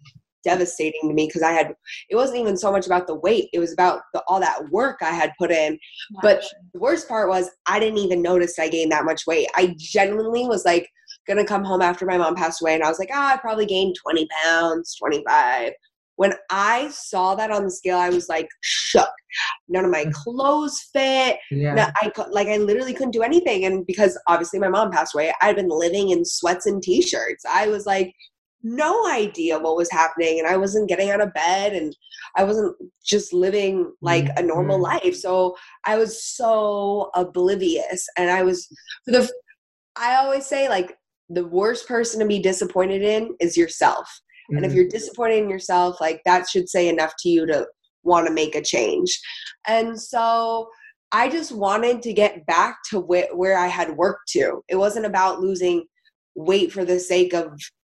devastating to me because I had it wasn't even so much about the weight, it was about the, all that work I had put in. But the worst part was I didn't even notice I gained that much weight. I genuinely was like gonna come home after my mom passed away and I was like, ah, oh, I probably gained 20 pounds, 25. When I saw that on the scale, I was like shook. None of my mm. clothes fit. Yeah. I like I literally couldn't do anything. And because obviously my mom passed away, I'd been living in sweats and t-shirts. I was like, no idea what was happening and I wasn't getting out of bed and I wasn't just living like a normal mm-hmm. life. So I was so oblivious and I was for the I always say like the worst person to be disappointed in is yourself. Mm-hmm. And if mm-hmm. you're disappointed in yourself, like that should say enough to you to want to make a change. And so I just wanted to get back to wh- where I had worked to. It wasn't about losing weight for the sake of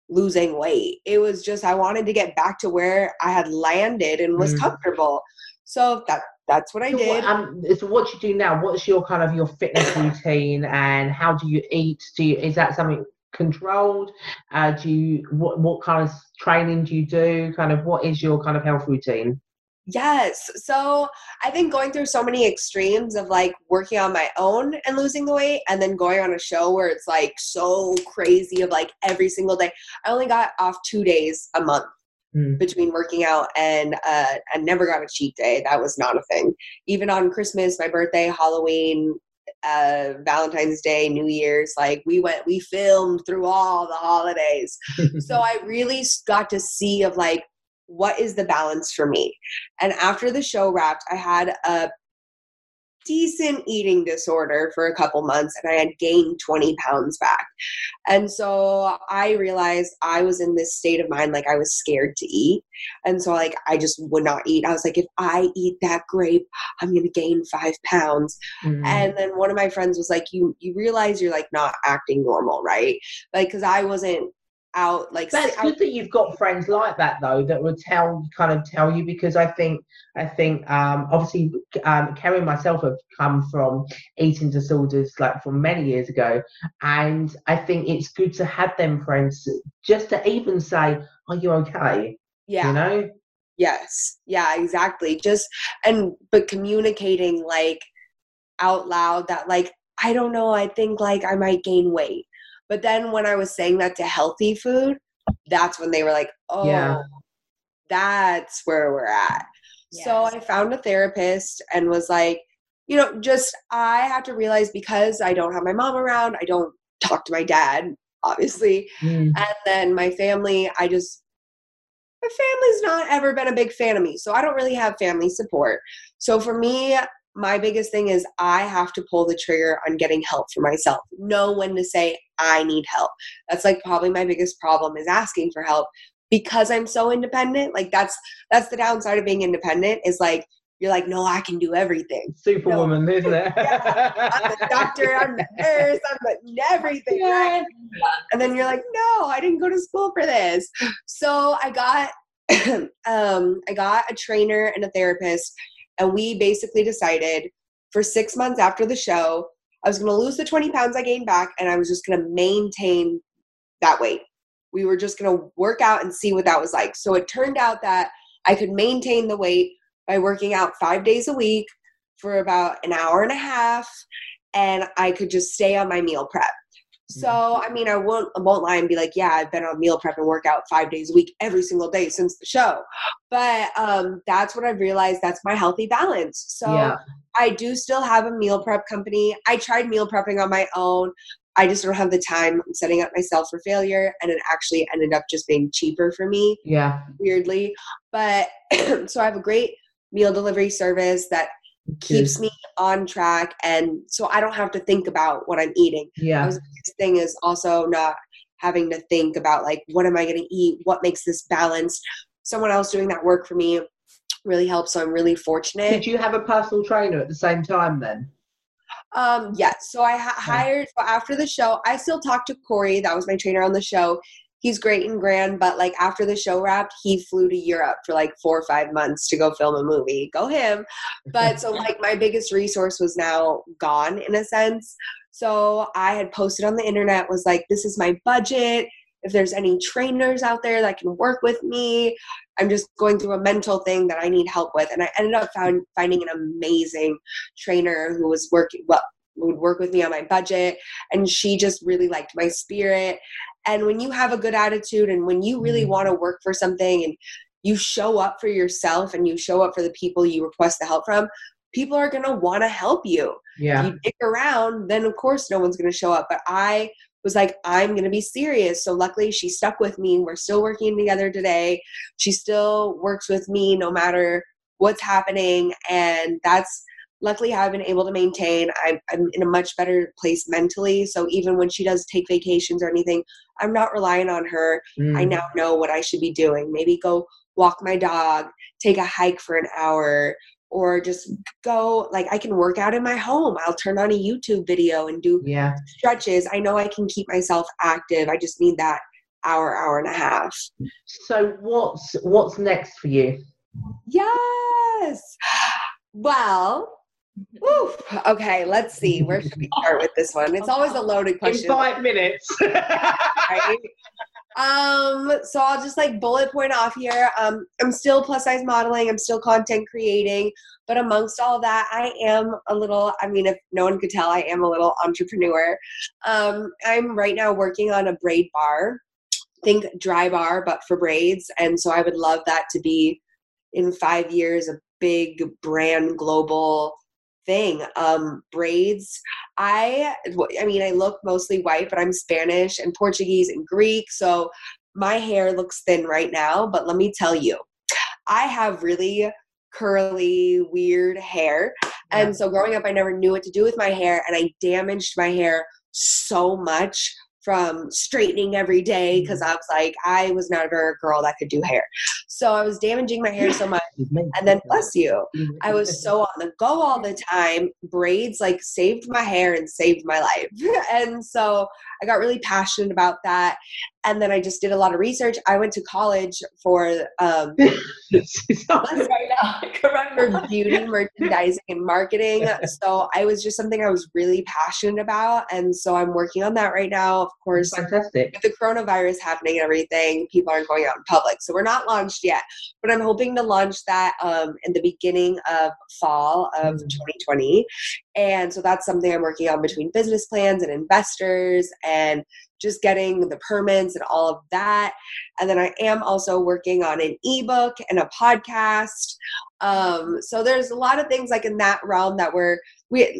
losing weight. It was just I wanted to get back to where I had landed and was mm. comfortable. So that that's what I did. um, so what do you do now? What's your kind of your fitness routine and how do you eat? Do you is that something controlled? Uh, do you what what kind of training do you do? Kind of what is your kind of health routine? Yes. So I think going through so many extremes of like working on my own and losing the weight, and then going on a show where it's like so crazy of like every single day. I only got off two days a month Mm. between working out and uh, I never got a cheat day. That was not a thing. Even on Christmas, my birthday, Halloween, uh, Valentine's Day, New Year's, like we went, we filmed through all the holidays. so I really got to see of like what is the balance for me. And after the show wrapped, I had a decent eating disorder for a couple months and I had gained 20 pounds back. And so I realized I was in this state of mind like I was scared to eat. And so like I just would not eat. I was like if I eat that grape, I'm going to gain 5 pounds. Mm. And then one of my friends was like you you realize you're like not acting normal, right? Like cuz I wasn't out like That's I- good that you've got friends like that though that would tell kind of tell you because I think I think um, obviously um, Kerry and myself have come from eating disorders like from many years ago, and I think it's good to have them friends just to even say, "Are you okay?" yeah. You know. Yes. Yeah, exactly. Just and but communicating like out loud that like I don't know, I think like I might gain weight. But then when I was saying that to healthy food, that's when they were like, "Oh, Yeah. that's where we're at." So I found a therapist and was like, you know, just I have to realize because I don't have my mom around, I don't talk to my dad, obviously, Mm. and then my family, I just my family's not ever been a big fan of me. So I don't really have family support. So for me, my biggest thing is I have to pull the trigger on getting help for myself. Know when to say I need help. That's like probably my biggest problem is asking for help because I'm so independent. Like that's that's the downside of being independent is like you're like no, I can do everything. Superwoman, isn't it? I'm the doctor, I'm the nurse, I'm the everything, right? and then you're like no i didn't go to school for this so i got um i got a trainer and a therapist and we basically decided for six months after the show i was going to lose the 20 pounds i gained back and i was just going to maintain that weight. We were just going to work out and see what that was like. So it turned out that i could maintain the weight by working out five days a week for about an hour and a half and i could just stay on my meal prep so I mean, I won't I won't lie and be like, yeah, I've been on meal prep and workout five days a week every single day since the show. But um, that's what I've realized. That's my healthy balance. So yeah. I do still have a meal prep company. I tried meal prepping on my own. I just don't have the time. I'm setting up myself for failure, and it actually ended up just being cheaper for me Yeah. weirdly. But so I have a great meal delivery service that keeps me on track, and so I don't have to think about what I'm eating. Yeah. was biggest thing is also not having to think about like what am i going to eat? What makes this balanced? Someone else doing that work for me really helps so i'm really fortunate. Did you have a personal trainer at the same time then? um yes. So i ha- hired so after the show i still talk to corey that was my trainer on the show he's great and grand but like after the show wrapped he flew to europe for like four or five months to go film a movie. Go him. But so like my biggest resource was now gone in a sense. So i had posted on the internet was like this is my budget. If there's any trainers out there that can work with me i'm just going through a mental thing that i need help with. And i ended up found, finding an amazing trainer who was working well would work with me on my budget. And she just really liked my spirit and when you have a good attitude and when you really Mhm. want to work for something and you show up for yourself and you show up for the people you request the help from people are going to want to help you. Yeah. if you dick around then of course no one's going to show up. But i was like i'm going to be serious. So luckily she stuck with me. We're still working together today. She still works with me no matter what's happening. And that's luckily i've been able to maintain I'm, I'm in a much better place mentally so even when she does take vacations or anything i'm not relying on her I Mm. now know what I should be doing. Maybe go walk my dog, take a hike for an hour, or just go like I can work out in my home. I'll turn on a YouTube video and do Yeah. stretches. I know I can keep myself active. I just need that hour, hour and a half. So what's what's next for you? Yes. Well, whew, okay, let's see. Where should we start with this one? It's always a loaded question. In five minutes. right? Um, so I'll just like bullet point off here. Um, I'm still plus size modeling, I'm still content creating, but amongst all that, I am a little, I mean, if no one could tell, I am a little entrepreneur. Um, I'm right now working on a braid bar. Think dry bar, but for braids. And so I would love that to be in five years a big brand global thing um braids. I i mean i look mostly white but i'm spanish and portuguese and greek so my hair looks thin right now but let me tell you i have really curly weird hair. And so growing up i never knew what to do with my hair and i damaged my hair so much from straightening every day because. I was like, I was not a girl that could do hair. So I was damaging my hair so much. And then, bless you, I was so on the go all the time. Braids like saved my hair and saved my life. and so I got really passionate about that and then I just did a lot of research. I went to college for um, for beauty merchandising and marketing. So I was just something I was really passionate about, and so I'm working on that right now. Of course, fantastic. With the coronavirus happening and everything, people aren't going out in public, so we're not launched yet. But I'm hoping to launch that um, in the beginning of fall of mm. 2020, and so that's something I'm working on between business plans and investors and just getting the permits and all of that. And then I am also working on an ebook and a podcast. Um, so there's a lot of things like in that realm that we're we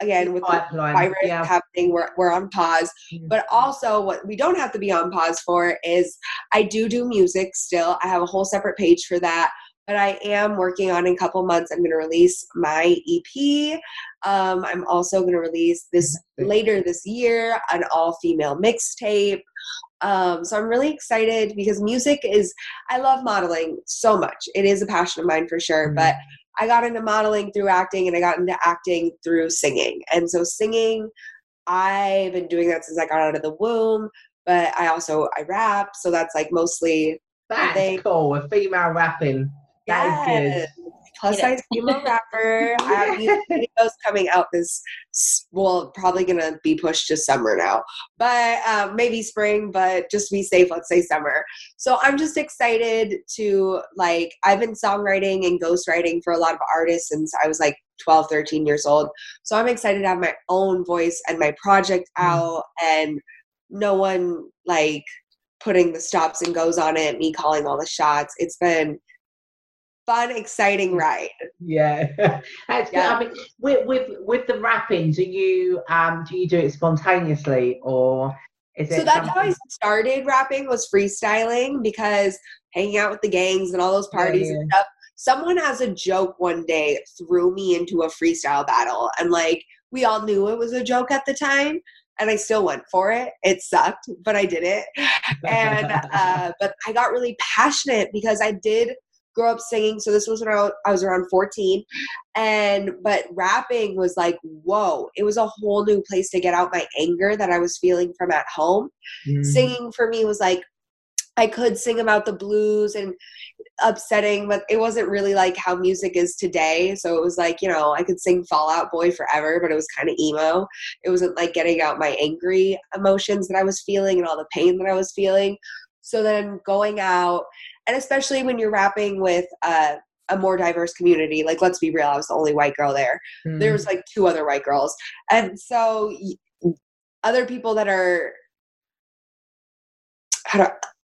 again with the virus yeah. happening we're, we're on pause mm-hmm. but also what we don't have to be on pause for is i do do music still i have a whole separate page for that but I am working on in a couple months. I'm going to release my EP. Um, I'm also going to release this later this year an all female mixtape. Um, so I'm really excited because music is, I love modeling so much. It is a passion of mine for sure. Mm-hmm. But I got into modeling through acting and I got into acting through singing. And so singing, I've been doing that since I got out of the womb. But I also I rap, so that's like mostly that's cool. A female rapping yes. Plus size female rapper. I have videos coming out this, well, probably gonna be pushed to summer now, but um, maybe spring. But just be safe, let's say summer. So I'm just excited to like. I've been songwriting and ghostwriting for a lot of artists since I was like 12, 13 years old. So I'm excited to have my own voice and my project mm. out, and no one like putting the stops and goes on it. Me calling all the shots. It's been fun, exciting ride. Yeah, yeah. I mean, with with with the rapping, do you um do you do it spontaneously or? Is so that's something? how I started rapping was freestyling because hanging out with the gangs and all those parties yeah, yeah. and stuff. Someone has a joke one day threw me into a freestyle battle and like we all knew it was a joke at the time and I still went for it. It sucked, but I did it. And uh, but I got really passionate because I did grow up singing. So this was when I was around 14. And, but rapping was like, whoa, it was a whole new place to get out my anger that I was feeling from at home. Mm. Singing for me was like, I could sing about the blues and upsetting, but it wasn't really like how music is today. So it was like, you know, I could sing Fall Out Boy forever, but it was kind of emo. It wasn't like getting out my angry emotions that I was feeling and all the pain that I was feeling. So then going out and especially when you're rapping with uh, a more diverse community like let's be real i was the only white girl there. Mm. there was like two other white girls. And so other people that are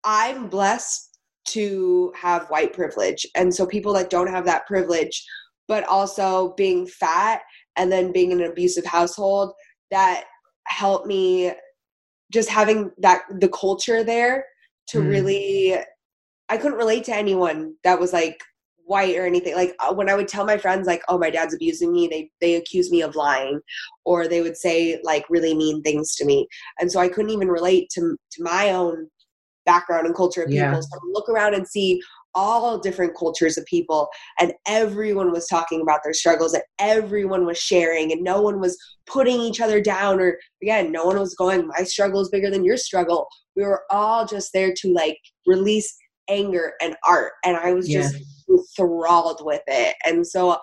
i'm blessed to have white privilege. And so people that don't have that privilege but also being fat and then being in an abusive household that helped me just having that the culture there to mm. really I couldn't relate to anyone that was like white or anything. Like uh, when I would tell my friends like, "Oh, my dad's abusing me," they they accuse me of lying, or they would say like really mean things to me, and so I couldn't even relate to to my own background and culture of people. Yeah. So look around and see all different cultures of people and everyone was talking about their struggles and everyone was sharing and no one was putting each other down or again no one was going my struggle is bigger than your struggle we were all just there to like release anger and art and i was just yeah. enthralled with it and so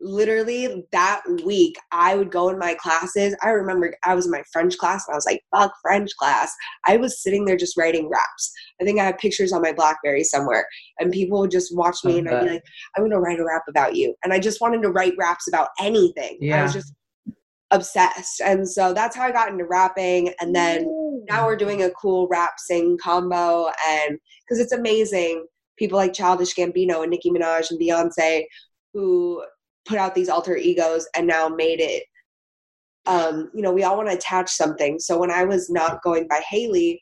literally that week I would go in my classes. I remember I was in my French class and I was like, fuck French class. I was sitting there just writing raps. I think I have pictures on my Blackberry somewhere. And people would just watch me and I'd be like, I'm gonna write a rap about you. And I just wanted to write raps about anything. I was just obsessed. And so that's how I got into rapping. And then now we're doing a cool rap sing combo and because it's amazing people like childish gambino and nicki minaj and beyonce who put out these alter egos and now made it um you know we all want to attach something. So when i was not going by haley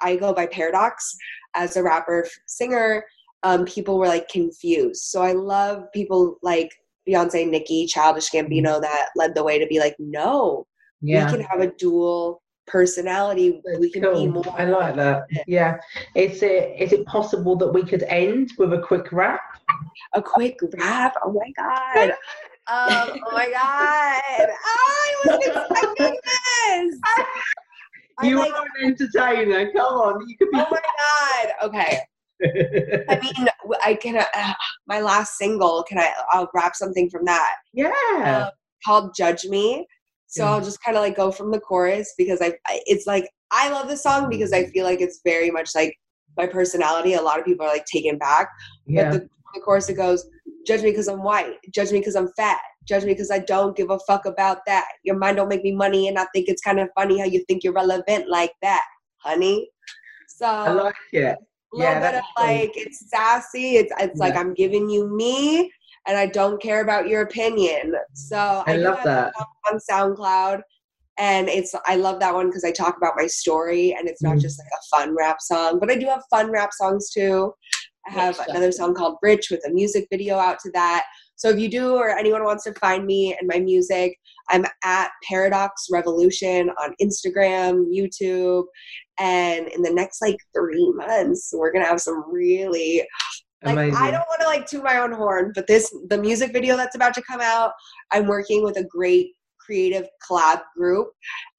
i go by paradox as a rapper singer um people were like confused. So i love people like beyonce nicki childish gambino that led the way to be like no yeah. we can have a dual personality. We can be more. I like that. Yeah. Is it is it possible that we could end with a quick wrap? A quick rap. Oh my god. Um, oh my god. I wasn't expecting this. You like, are an entertainer. Come on, you could be. oh my god. Okay. I mean, I can. Uh, my last single. Can I? I'll rap something from that. yeah. uh, called Judge Me. So Yeah. I'll just kind of like go from the chorus because I, I it's like I love the song because I mm-hmm. feel like it's very much like my personality. A lot of people are like taken back. yeah. But the, the chorus it goes, Judge me because I'm white. Judge me because I'm fat. Judge me because I don't give a fuck about that. Your mind don't make me money, and I think it's kind of funny how you think you're relevant like that, honey. So I like it. a little yeah, bit of cool. like it's sassy. It's it's like I'm giving you me, and I don't care about your opinion. So I do love that. on SoundCloud, and it's I love that one because I talk about my story, and it's not Mm. just like a fun rap song, but I do have fun rap songs too. I have another song called Rich with a music video out to that. So if you do or anyone wants to find me and my music, I'm at Paradox Revolution on Instagram, YouTube, and in the next like three months, we're gonna have some really like Amazing. I don't want to like toot my own horn, but this the music video that's about to come out, I'm working with a great creative collab group,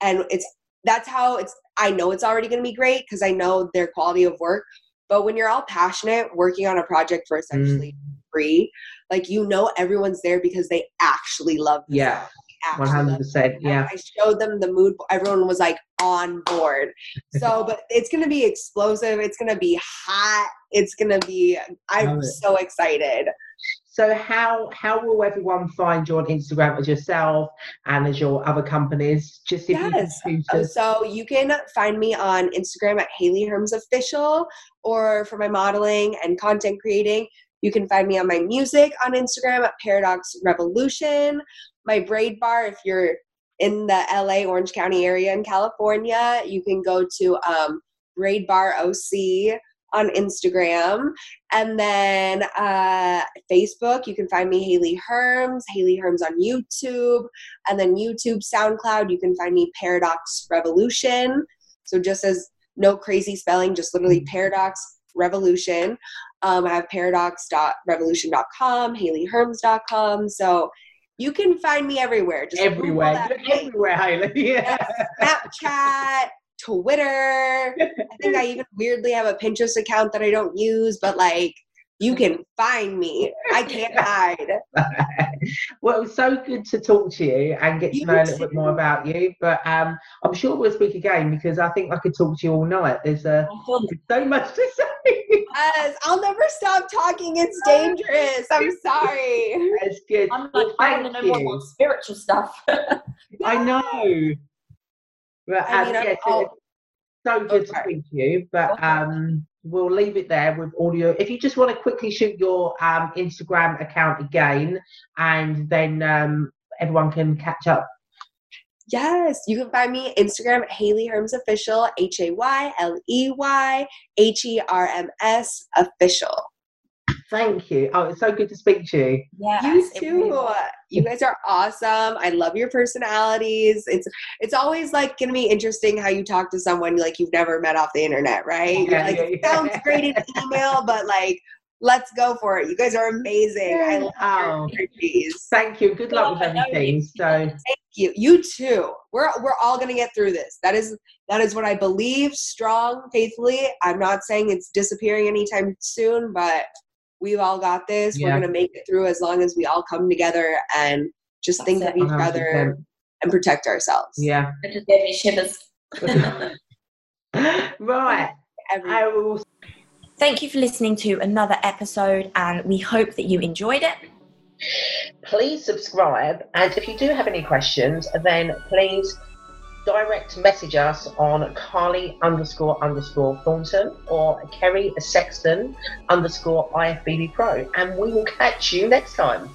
and it's that's how it's. I know it's already going to be great because I know their quality of work. But when you're all passionate working on a project for essentially Mm. free, like you know everyone's there because they actually love. Yeah. One hundred percent. Yeah. I showed them the mood. Everyone was like on board. So, but it's gonna be explosive. It's gonna be hot. It's gonna be. I'm so excited. So how how will everyone find you on Instagram as yourself and as your other companies? Just if Yes. you choose to. So you can find me on Instagram at Hayley Herms Official, or for my modeling and content creating, you can find me on my music on Instagram at Paradox Revolution. My braid bar, if you're in the LA Orange County area in California, you can go to um, Braid Bar OC on Instagram. And then uh, Facebook, you can find me Hayley Herms, Hayley Herms on YouTube. And then YouTube, SoundCloud, you can find me Paradox Revolution. So just as no crazy spelling, just literally Paradox Revolution. Um, I have paradox.revolution.com, hayleyherms.com. So you can find me everywhere. Just everywhere. that You're name. everywhere, Hayley. Yeah. Snapchat, Twitter. I think I even weirdly have a Pinterest account that I don't use, but like you can find me. I can't hide. well, it was so good to talk to you and get to You know a little bit more about you. But um, I'm sure we'll speak again because I think I could talk to you all night. There's uh, I feel so much to say. Yes, I'll never stop talking. It's dangerous. I'm sorry. That's good. I'm like, Well, I want to know more about spiritual stuff. I know. But I um, mean, I'm yes, so good to Okay. speak to you. But Okay. um, we'll leave it there with all your. If you just want to quickly shoot your um, Instagram account again, and then um, everyone can catch up. Yes, you can find me Instagram Hayley Herms Official, H A Y L E Y H E R M S Official. Thank you. Oh, it's so good to speak to you. yeah. you too. You guys are awesome. I love your personalities. It's it's always like gonna be interesting how you talk to someone like you've never met off the internet, right? You're Yeah, like yeah, it yeah. sounds great in email, but like let's go for it. You guys are amazing. I love Oh, your energies. thank you. Good luck with Oh, I everything. you. So you you too we're we're all gonna get through this that is that is what i believe strong faithfully i'm not saying it's disappearing anytime soon but we've all got this. Yeah. We're gonna make it through as long as we all come together and just That's think it. of each 100%. other and protect ourselves. Yeah. It just gave me shivers. right. Every- I will Thank you for listening to another episode, and we hope that you enjoyed it. please subscribe and if you do have any questions then please direct message us on carly underscore underscore thornton or kerry sexton underscore ifbb pro. And we will catch you next time